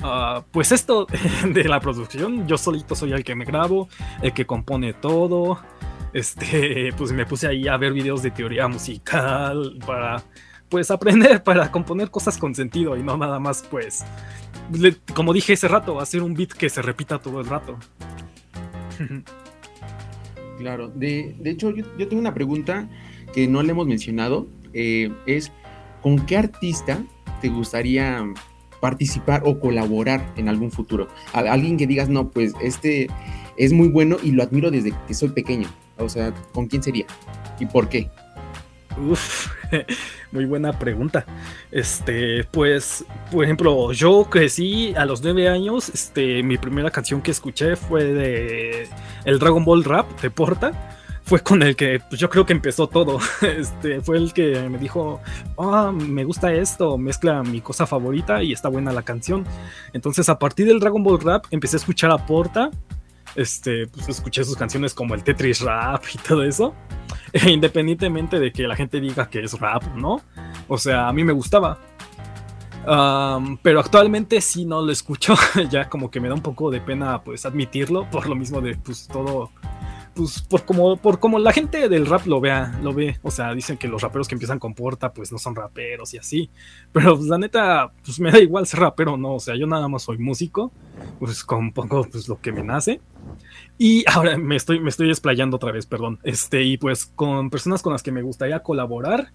Ah, pues esto [laughs] de la producción, yo solito soy el que me grabo, el que compone todo. Este, pues me puse ahí a ver videos de teoría musical para pues aprender [laughs] para componer cosas con sentido y no nada más pues como dije ese rato, hacer un beat que se repita todo el rato. [laughs] claro, de, hecho yo, tengo una pregunta que no le hemos mencionado, eh, es ¿con qué artista te gustaría participar o colaborar en algún futuro? alguien que digas, no, pues este es muy bueno y lo admiro desde que soy pequeño. O sea, ¿con quién sería? ¿Y por qué? Uf, [laughs] muy buena pregunta. Este, pues, por ejemplo, yo crecí a los nueve años. Este, mi primera canción que escuché fue de el Dragon Ball Rap de Porta. Fue con el que pues, yo creo que empezó todo. [laughs] Este, fue el que me dijo, ah, me gusta esto, mezcla mi cosa favorita y está buena la canción. Entonces, a partir del Dragon Ball Rap, empecé a escuchar a Porta este, pues escuché sus canciones como el Tetris Rap y todo eso. [laughs] independientemente de que la gente diga que es rap, ¿no? O sea, a mí me gustaba. pero actualmente sí no lo escucho. [laughs] ya como que me da un poco de pena pues admitirlo. Por lo mismo de pues todo pues por como, por como la gente del rap lo vea, lo ve, o sea, dicen que los raperos que empiezan con porta, pues no son raperos y así, pero pues, la neta, pues me da igual ser rapero o no, o sea, yo nada más soy músico, pues compongo pues lo que me nace. Y ahora me estoy, me estoy explayando otra vez, perdón. Este, y pues con personas con las que me gustaría colaborar.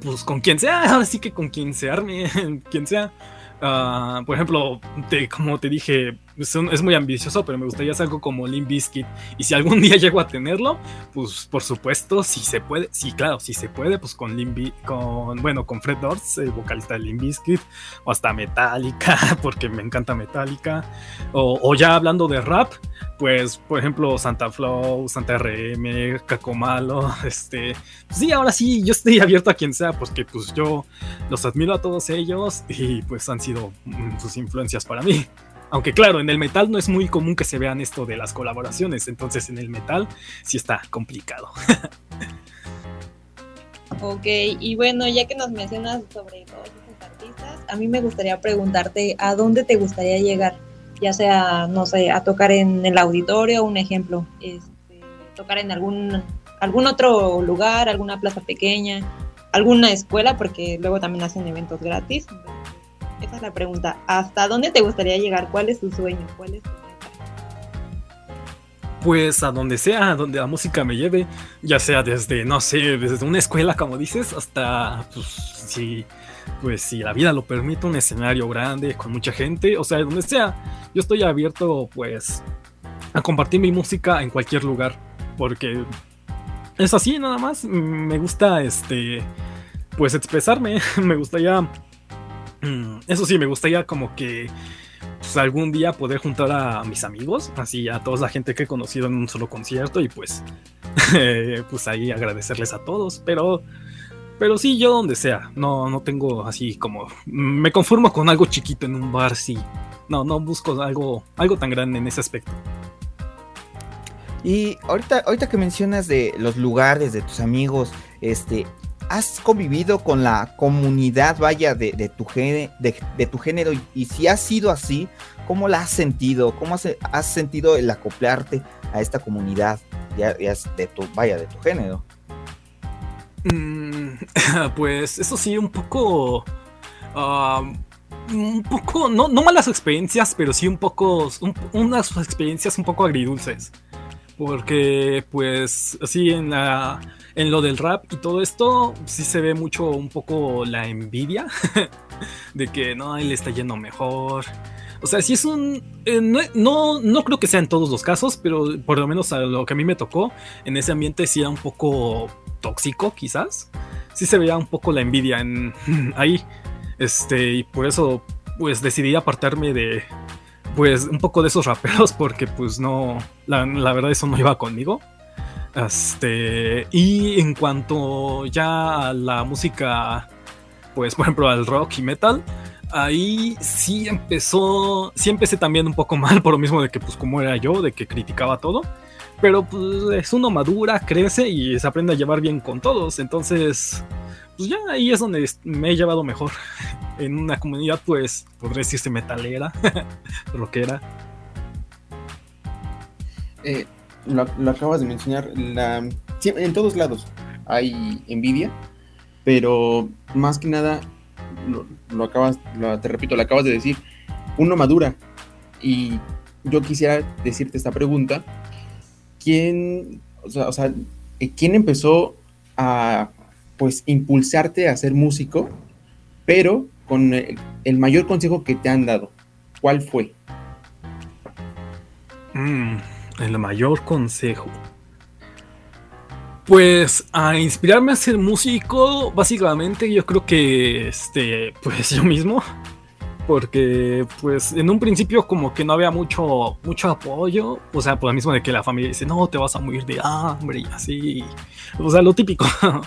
pues con quien sea, [laughs] ahora sí que con quien se arme, [laughs] quien sea. Ah, por ejemplo, como te dije, es, muy ambicioso, pero me gustaría hacer algo como Limp Bizkit. Y si algún [laughs] día llego a tenerlo, pues por supuesto, si se puede, sí, claro, si se puede, pues con Limp con, bueno, con Fred Durst, el vocalista de Limp Bizkit, o hasta Metallica, [laughs] porque me encanta Metallica. O, ya hablando de rap, pues, por ejemplo, Santa Flow, Santa RM, Cacomalo, [laughs] este, pues sí, ahora sí, yo estoy abierto a quien sea, porque pues yo los admiro a todos ellos y pues han sido mm, sus influencias para mí. Aunque claro, en el metal no es muy común que se vean esto de las colaboraciones, entonces en el metal sí está complicado. [laughs] ok, y bueno, ya que nos mencionas sobre todos estos artistas, a mí me gustaría preguntarte a dónde te gustaría llegar, ya sea, no sé, a tocar en el auditorio, un ejemplo, este, tocar en algún, algún otro lugar, alguna plaza pequeña, alguna escuela, porque luego también hacen eventos gratis. Esa es la pregunta. ¿Hasta dónde te gustaría llegar? ¿Cuál es tu sueño? ¿Cuál es tu Pues a donde sea, a donde la música me lleve, ya sea desde, no sé, desde una escuela, como dices, hasta, pues, si, pues, si la vida lo permite, un escenario grande, con mucha gente, o sea, donde sea, yo estoy abierto, pues, a compartir mi música en cualquier lugar, porque es así, nada más, me gusta, este, pues, expresarme, [laughs] me gustaría [clears throat] eso sí, me gustaría como que pues, algún día poder juntar a mis amigos, así a toda la gente que he conocido en un solo concierto y pues, [laughs] pues ahí agradecerles a todos, pero, pero sí, yo donde sea, no, no tengo así como, me conformo con algo chiquito en un bar, sí, no, no busco algo, algo tan grande en ese aspecto. Y ahorita, ahorita que mencionas de los lugares, de tus amigos, este, has convivido con la comunidad, vaya, de, tu, de, tu género y, si ha sido así, ¿cómo la has sentido? ¿Cómo has, sentido el acoplarte a esta comunidad ya, de tu, vaya, de tu género? Mm, [laughs] pues eso sí, un poco... un poco, no, malas experiencias, pero sí un poco, unas experiencias un poco agridulces. Porque pues así en en lo del rap y todo esto sí se ve mucho un poco la envidia. [laughs] de que no, él está yendo mejor. O sea, si es un... eh, no, no, no creo que sea en todos los casos, pero por lo menos a lo que a mí me tocó, en ese ambiente sí era un poco tóxico, quizás. Sí se veía un poco la envidia en, [laughs] ahí. Este, y por eso, pues decidí apartarme de, pues, un poco de esos raperos, porque pues no, la, la verdad eso no iba conmigo. Este, y en cuanto ya a la música, pues por ejemplo al rock y metal, ahí sí empezó, sí empecé también un poco [laughs] mal por lo mismo de que pues como era yo, de que criticaba todo, pero pues es uno madura, crece y se aprende a llevar bien con todos, entonces pues ya ahí es donde me he llevado mejor [laughs] en una comunidad pues podría decirse metalera, [laughs] rockera. Eh, lo, acabas de mencionar, la, en todos lados hay envidia, pero más que nada, lo, acabas, te repito, lo acabas de decir, uno madura. Y yo quisiera decirte esta pregunta, ¿quién, o sea, eh, ¿quién empezó a, pues, impulsarte a ser músico, pero con el, el mayor consejo que te han dado? ¿Cuál fue? Mm, el mayor consejo. Pues a inspirarme a ser músico, básicamente yo creo que este, pues [laughs] yo mismo, porque pues en un principio como que no había mucho mucho apoyo, o sea, por lo mismo de que la familia dice, "No, te vas a morir de hambre" y así. O sea, lo típico. [laughs]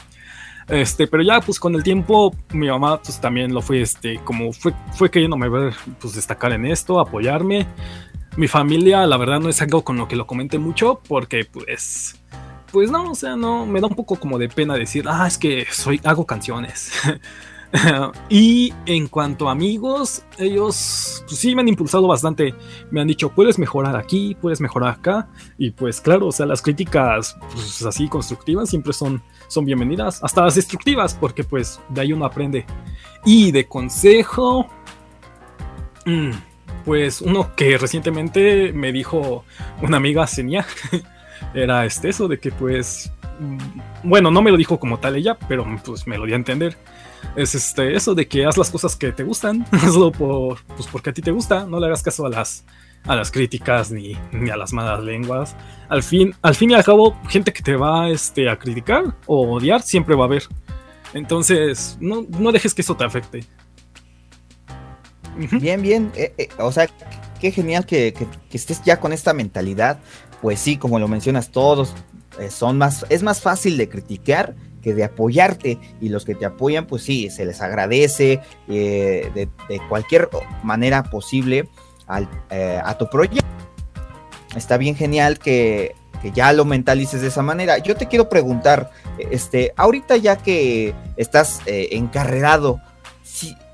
Este, pero ya pues con el tiempo mi mamá pues también lo fue este como fue fue queriéndome ver pues destacar en esto, apoyarme. Mi familia, la verdad, no es algo con lo que lo comente mucho, porque pues. Pues no, o sea, no, me da un poco como de pena decir, ah, es que soy, hago canciones. [laughs] y en cuanto a amigos, ellos pues, sí me han impulsado bastante. Me han dicho, puedes mejorar aquí, puedes mejorar acá. Y pues claro, o sea, las críticas pues, así constructivas siempre son, son bienvenidas, hasta las destructivas, porque pues de ahí uno aprende. Y de consejo, mm, pues uno que recientemente me dijo una amiga Senia, [laughs] era este eso de que pues mm, bueno, no me lo dijo como tal ella, pero pues me lo dio a entender. Es este eso de que haz las cosas que te gustan, [laughs] hazlo por pues porque a ti te gusta, no le hagas caso a las a las críticas ni, ni a las malas lenguas. Al fin, al fin y al cabo, gente que te va este, a criticar o odiar siempre va a haber. Entonces, no, no dejes que eso te afecte. Bien, bien. eh, eh, o sea, qué genial que, que- que estés ya con esta mentalidad. Pues sí, como lo mencionas, todos eh, son más, es más fácil de criticar que de apoyarte. Y los que te apoyan, pues sí, se les agradece eh, de, de cualquier manera posible al, eh, a tu proyecto. Está bien genial que, que ya lo mentalices de esa manera. Yo te quiero preguntar, este, ahorita ya que estás eh, encarrerado,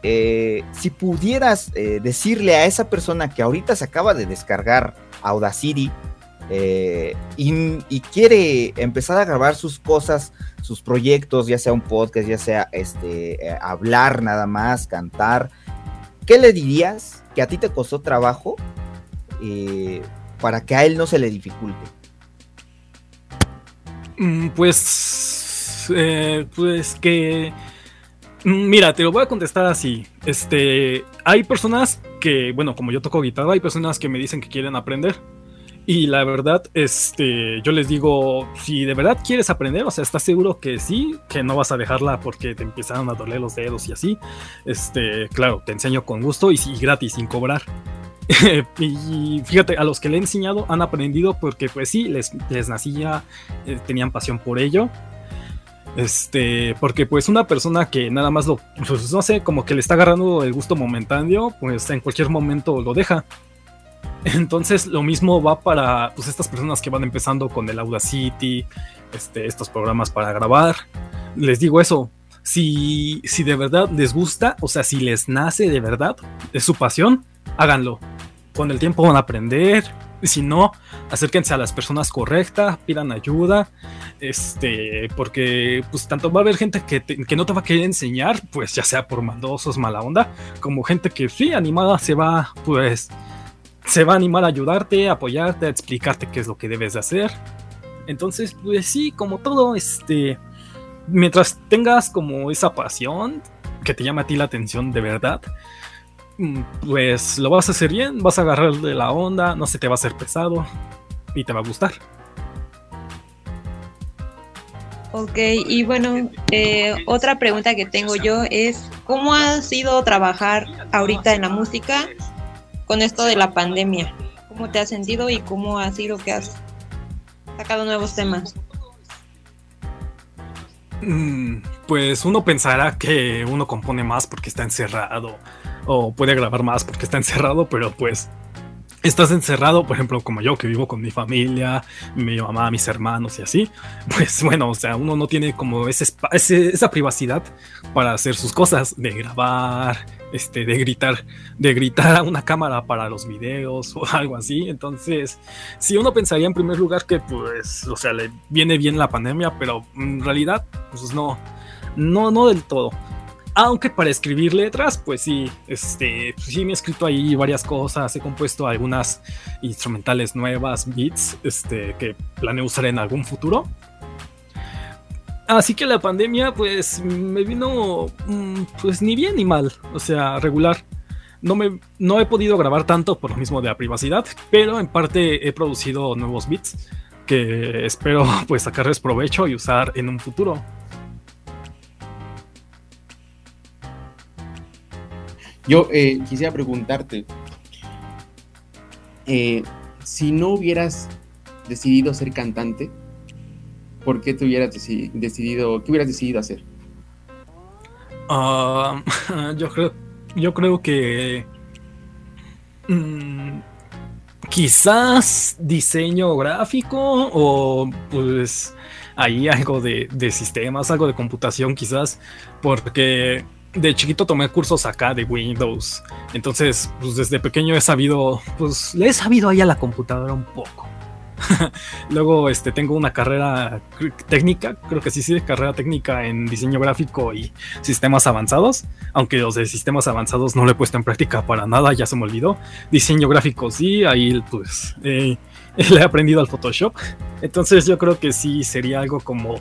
eh, si pudieras eh, decirle a esa persona que ahorita se acaba de descargar Audacity eh, y, y quiere empezar a grabar sus cosas, sus proyectos, ya sea un podcast, ya sea este, hablar nada más, cantar, ¿qué le dirías que a ti te costó trabajo para que a él no se le dificulte? Mm, Pues, pues que, mira, te lo voy a contestar así. Este, hay personas que, bueno, como yo toco guitarra, hay personas que me dicen que quieren aprender. Y la verdad, este, yo les digo, si de verdad quieres aprender, o sea, estás seguro que sí, que no vas a dejarla porque te empezaron a doler los dedos y así. Este, claro, te enseño con gusto y, gratis, sin cobrar. [laughs] y fíjate, a los que le he enseñado han aprendido porque pues sí, les, les nacía, eh, tenían pasión por ello. Este, porque pues una persona que nada más lo, pues, no sé, como que le está agarrando el gusto momentáneo, pues en cualquier momento lo deja. Entonces lo mismo va para pues estas personas que van empezando con el Audacity, este, estos programas para grabar. Les digo eso, si, si de verdad les gusta, o sea, si les nace de verdad, es su pasión, háganlo. Con el tiempo van a aprender. Si no, acérquense a las personas correctas, pidan ayuda. Este, porque pues tanto va a haber gente que, te- que no te va a querer enseñar, pues ya sea por maldosos, mala onda, como gente que sí, animada se va, pues, se va a animar a ayudarte, a apoyarte, a explicarte qué es lo que debes de hacer. Entonces, pues sí, como todo, este, mientras tengas como esa pasión, que te llame a ti la atención de verdad, pues lo vas a hacer bien, vas a agarrar de la onda, no se te va a hacer pesado y te va a gustar. Ok, y bueno, eh, otra pregunta que tengo yo es, ¿cómo ha sido trabajar ahorita en la música con esto de la pandemia? ¿Cómo te has sentido y cómo ha sido que has sacado nuevos temas? Mm, pues uno pensará que uno compone más porque está encerrado o puede grabar más porque está encerrado, pero pues estás encerrado, por ejemplo, como yo que vivo con mi familia, mi mamá, mis hermanos y así, pues bueno, o sea, uno no tiene como ese, esa privacidad para hacer sus cosas, de grabar, este, de gritar, de gritar a una cámara para los videos o [laughs] algo así. Entonces, si uno pensaría en primer lugar que, pues, o sea, le viene bien la pandemia, pero en realidad, pues no, no, no del todo. Aunque para escribir letras, pues sí, este, pues sí me he escrito ahí varias cosas, he compuesto algunas instrumentales nuevas, beats, este, que planeo usar en algún futuro. Así que la pandemia, pues, me vino, mm, pues, ni bien ni mal, o sea, regular. No, me, no he podido grabar tanto por lo mismo de la privacidad, pero en parte he producido nuevos beats que espero, [laughs] pues, sacarles provecho y usar en un futuro. Yo eh, quisiera preguntarte, eh, si no hubieras decidido ser cantante, ¿por qué te hubieras decidido, qué hubieras decidido hacer? Ah, [laughs] yo creo, yo creo que mm, quizás diseño gráfico o pues ahí algo de, de sistemas, algo de computación quizás, porque de chiquito tomé cursos acá de Windows. Entonces, pues desde pequeño he sabido, pues le he sabido ahí a la computadora un poco. [laughs] Luego, este, tengo una carrera técnica, creo que sí, sí, carrera técnica en diseño gráfico y sistemas avanzados. Aunque los de sistemas avanzados no lo he puesto en práctica para nada, ya se me olvidó. Diseño gráfico sí, ahí pues eh, [laughs] le he aprendido al Photoshop. Entonces yo creo que sí sería algo como,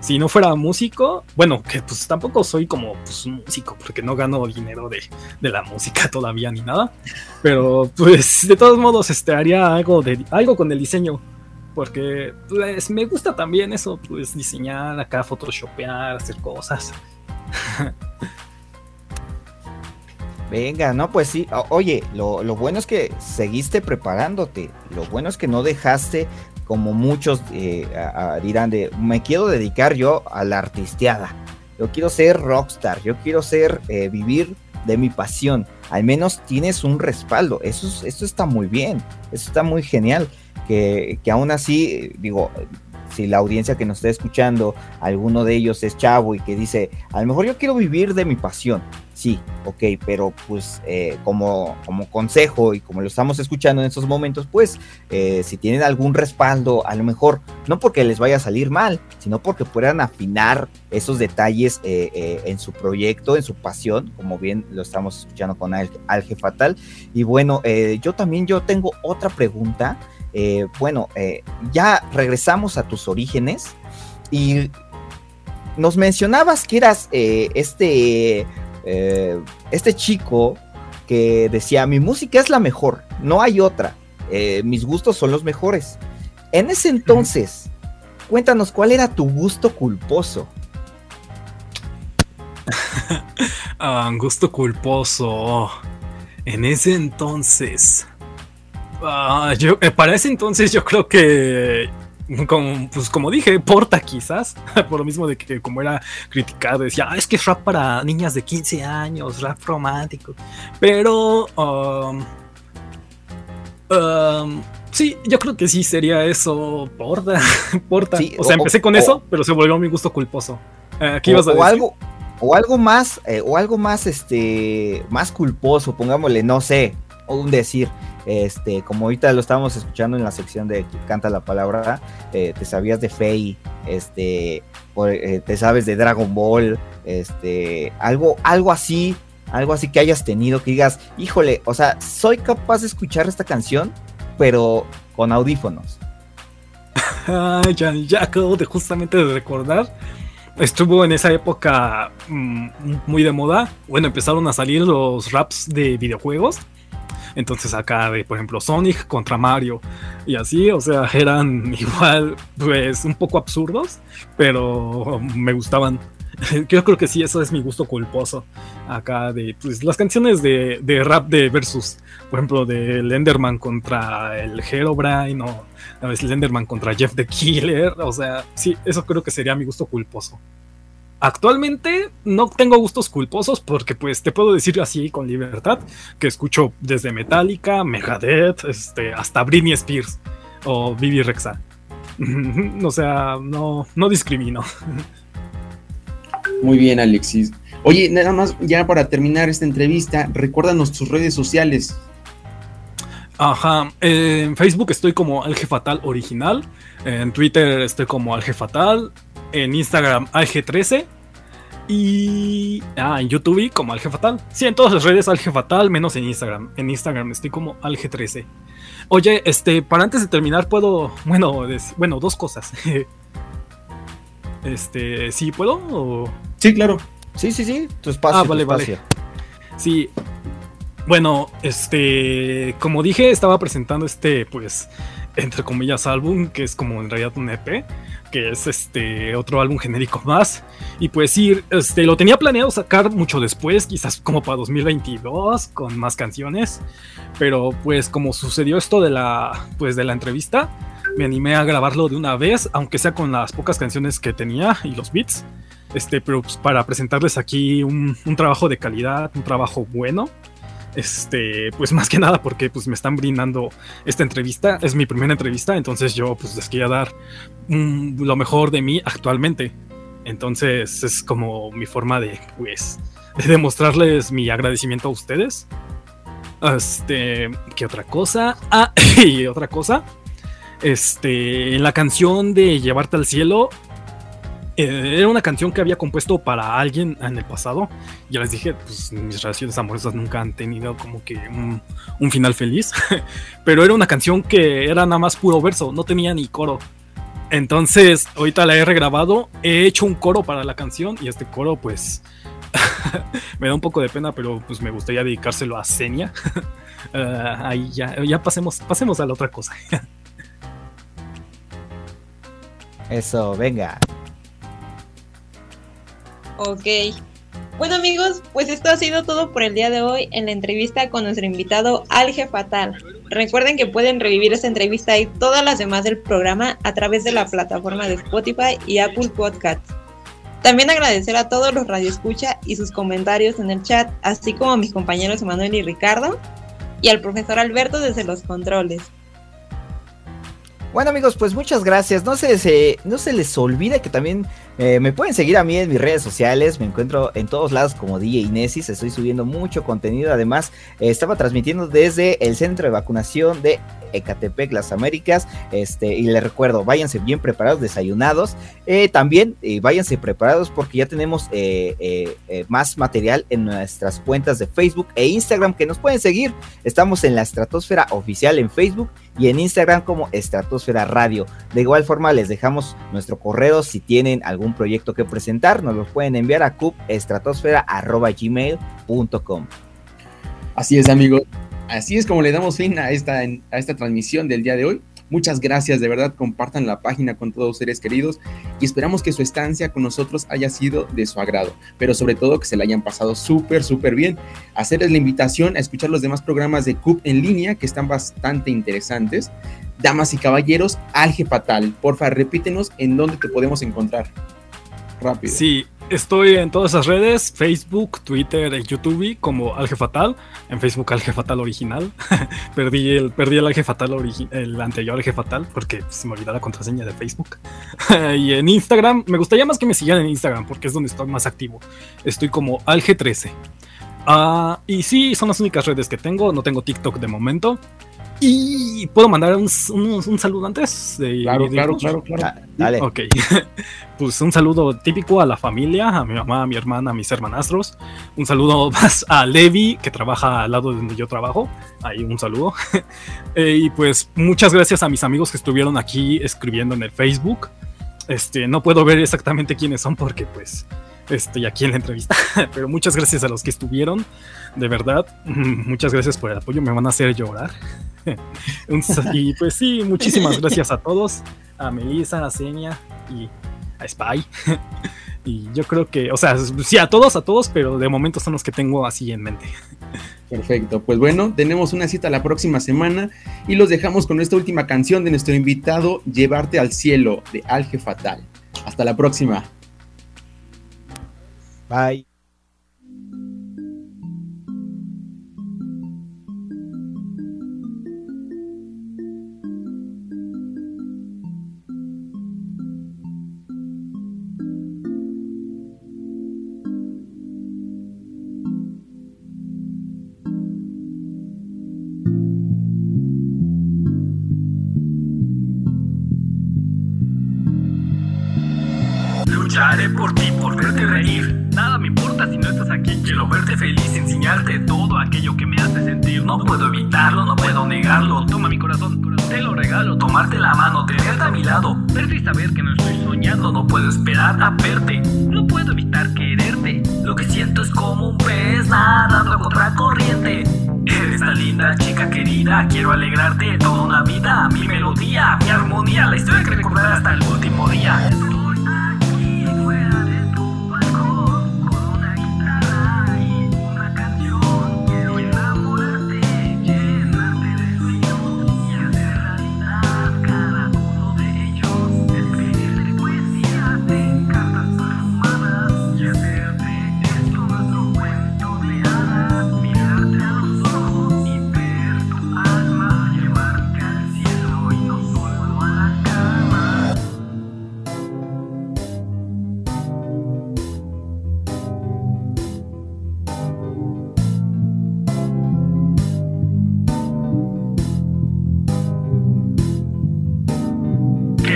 si no fuera músico, bueno, que pues tampoco soy como pues, músico, porque no gano dinero de, la música todavía ni nada. Pero pues de todos modos este, haría algo, de, algo con el diseño. Porque pues me gusta también eso, pues diseñar acá, photoshopear, hacer cosas. [laughs] Venga, no, pues sí. oye, lo, bueno es que seguiste preparándote. Lo bueno es que no dejaste, como muchos eh, dirán, de me quiero dedicar yo a la artisteada. Yo quiero ser rockstar. Yo quiero ser, eh, vivir de mi pasión. Al menos tienes un respaldo. Eso, eso está muy bien. Eso está muy genial. Que, que aún así, digo, si la audiencia que nos está escuchando, alguno de ellos es chavo y que dice, a lo mejor yo quiero vivir de mi pasión. Sí, ok, pero pues eh, como, como consejo y como lo estamos escuchando en estos momentos, pues eh, si tienen algún respaldo, a lo mejor no porque les vaya a salir mal, sino porque puedan afinar esos detalles eh, en su proyecto, en su pasión, como bien lo estamos escuchando con Alge Fatal. Y bueno, yo también yo tengo otra pregunta bueno, ya regresamos a tus orígenes y nos mencionabas que eras eh, este, chico que decía, mi música es la mejor, no hay otra, mis gustos son los mejores. En ese entonces, cuéntanos cuál era tu gusto culposo. [laughs] Ah, gusto culposo. En ese entonces. Ah, yo, eh, para ese entonces yo creo que [laughs] como, pues como dije, Porta quizás, [laughs] por lo mismo de que como era criticado, decía, ah, es que es rap para niñas de 15 años, rap romántico. Pero, um, um, sí, yo creo que sí sería eso, Porta. [laughs] Porta. o sea, empecé con eso, pero se volvió mi gusto culposo. Eh, ¿Qué ibas a decir? O algo, o algo más, eh, o algo más, este, más culposo, pongámosle, no sé, o un decir. Este, como ahorita lo estábamos escuchando en la sección de Canta la Palabra, eh, te sabías de Fey, este, eh, te sabes de Dragon Ball, este, algo, algo así, algo así que hayas tenido, que digas, híjole, o sea, soy capaz de escuchar esta canción, pero con audífonos. [laughs] ya, ya acabo de justamente de recordar estuvo en esa época mm, muy de moda. Bueno, empezaron a salir los raps de videojuegos. Entonces acá de, por ejemplo, Sonic contra Mario y así, o sea, [laughs] eran igual, pues, un poco absurdos, pero me gustaban. [laughs] Yo creo que sí, eso es mi gusto culposo. Acá de pues, las canciones de, de rap de versus, por ejemplo, de Lenderman contra el Herobrine o a veces Lenderman contra Jeff the Killer. O sea, sí, eso creo que sería mi gusto culposo. Actualmente no tengo gustos culposos porque pues te puedo decir así con libertad que escucho desde Metallica, Megadeth, este, hasta Britney Spears o Bibi Rexa. [laughs] o sea, no, no discrimino. Muy bien, Alexis. Oye, nada más, ya para terminar esta entrevista, recuérdanos tus redes sociales. Ajá, en Facebook estoy como Alge Fatal Original, en Twitter estoy como Alge Fatal, en Instagram Alge13 y ah, en YouTube como Alge Fatal. Sí, en todas las redes Alge Fatal, menos en Instagram. En Instagram estoy como Alge13. Oye, este, para antes de terminar puedo, bueno, bueno, dos cosas. [laughs] Este, ¿sí puedo? Sí, claro. Sí, sí, sí. Tu espacio. Ah, vale, vale. Sí. Bueno, este, como dije, estaba presentando este, pues, entre comillas, álbum, que es como en realidad un EP, que es este otro álbum genérico más. Y pues sí, este, lo tenía planeado sacar mucho después, quizás como para 2022, con más canciones. Pero pues como sucedió esto de la, pues, de la entrevista, me animé a grabarlo de una vez, aunque sea con las pocas canciones que tenía y los beats. Este, pero pues, para presentarles aquí un, trabajo de calidad, un trabajo bueno. Este, pues más que nada porque pues me están brindando esta entrevista, es mi primera entrevista, entonces yo pues les quería dar lo mejor de mí actualmente. Entonces es como mi forma de pues de demostrarles mi agradecimiento a ustedes. Este, ¿qué otra cosa? Ah, [laughs] y otra cosa este, en la canción de Llevarte al cielo, eh, era una canción que había compuesto para alguien en el pasado. Ya les dije, pues mis relaciones amorosas nunca han tenido como que un, final feliz. [laughs] Pero era una canción que era nada más puro verso, no tenía ni coro. Entonces, ahorita la he regrabado, he hecho un coro para la canción y este coro pues [laughs] me da un poco de pena, pero pues me gustaría dedicárselo a Senia. [laughs] Ah, ahí ya, ya pasemos, pasemos a la otra cosa. Eso, venga. Ok. Bueno amigos, pues esto ha sido todo por el día de hoy en la entrevista con nuestro invitado Alge Fatal. Recuerden que pueden revivir esta entrevista y todas las demás del programa a través de la plataforma de Spotify y Apple Podcasts. También agradecer a todos los radioescucha y sus comentarios en el chat, así como a mis compañeros Emanuel y Ricardo, y al profesor Alberto desde los controles. Bueno amigos, pues muchas gracias. No se, no se les olvide que también eh, me pueden seguir a mí en mis redes sociales. Me encuentro en todos lados como DJ Inesis. Estoy subiendo mucho contenido. Además, eh, estaba transmitiendo desde el centro de vacunación de Ecatepec, Las Américas. Este, y les recuerdo, váyanse bien preparados, desayunados. Eh, también váyanse preparados porque ya tenemos más material en nuestras cuentas de Facebook e Instagram que nos pueden seguir. Estamos en la Estratosfera Oficial en Facebook y en Instagram como Estratosfera Radio. De igual forma les dejamos nuestro correo si tienen algún proyecto que presentar, nos lo pueden enviar a cupestratosfera.gmail.com. Así es amigos, así es como le damos fin a esta, a esta transmisión del día de hoy. Muchas gracias, de verdad, compartan la página con todos seres queridos y esperamos que su estancia con nosotros haya sido de su agrado, pero sobre todo que se la hayan pasado súper, súper bien. Hacerles la invitación a escuchar los demás programas de CUP en línea que están bastante interesantes. Damas y caballeros, Alge Fatal, porfa, repítenos en dónde te podemos encontrar. Rápido. Sí, Estoy en todas las redes, Facebook, Twitter YouTube como Alge Fatal. En Facebook Alge Fatal original. [laughs] perdí el perdí el Alge Fatal el anterior porque se me olvidó la contraseña de Facebook. [laughs] y en Instagram, me gustaría más que me siguieran en Instagram porque es donde estoy más activo. Estoy como Alge13. Ah, y sí, son las únicas redes que tengo. No tengo TikTok de momento. Y puedo mandar un, saludo antes. claro, claro, claro, claro. Ah, dale. Ok. [laughs] pues un saludo típico a la familia, a mi mamá, a mi hermana, a mis hermanastros. Un saludo [laughs] más a Levi, que trabaja al lado de donde yo trabajo. Ahí un saludo. [laughs] Eh, y pues muchas gracias a mis amigos que estuvieron aquí escribiendo en el Facebook. este, no puedo ver exactamente quiénes son porque pues estoy aquí en la entrevista. Pero muchas gracias a los que estuvieron, de verdad. [laughs] Muchas gracias por el apoyo, me van a hacer llorar. [laughs] y pues sí, muchísimas gracias a todos, a Melissa, a Senia y a Spy. [laughs] y yo creo que, o sea, sí, a todos, a todos, pero de momento son los que tengo así en mente. Perfecto, pues bueno, tenemos una cita la próxima semana y los dejamos con esta última canción de nuestro invitado, Llevarte al cielo, de Alge Fatal. Hasta la próxima. Bye. No puedo evitarlo, no puedo negarlo. Toma mi corazón, te lo regalo. Tomarte la mano, tenerte a mi lado. Verte y saber que no estoy soñando. No puedo esperar a verte. No puedo evitar quererte. Lo que siento es como un pez nadando contra corriente. Eres tan linda, chica querida. Quiero alegrarte toda una vida. Mi melodía, mi armonía, la historia que recordar hasta el último día. ¿Qué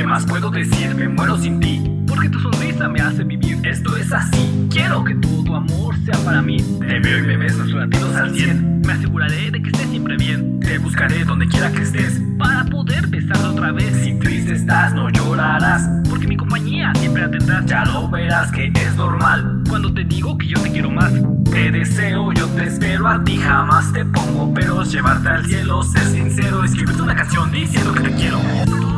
más puedo decir? Me muero sin ti. Porque tu sonrisa me hace vivir. Esto es así. Quiero que todo tu amor sea para mí. Te veo y me ves nuestros latidos al 100. Me aseguraré de que estés siempre bien. Te buscaré donde quiera que estés. Para poder besarte otra vez. Si triste estás, no llorarás. Porque mi compañía siempre la tendrás. Ya lo verás que es normal. Cuando te digo que yo te quiero más. Te deseo, yo te espero a ti. Jamás te pongo peros. Llevarte al cielo, ser sincero. Escribirte una canción diciendo que te quiero.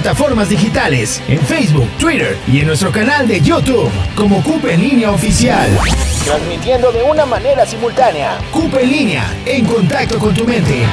Plataformas digitales, en Facebook, Twitter y en nuestro canal de YouTube como Cupe en Línea Oficial. Transmitiendo de una manera simultánea. Cupe en Línea, en contacto con tu mente.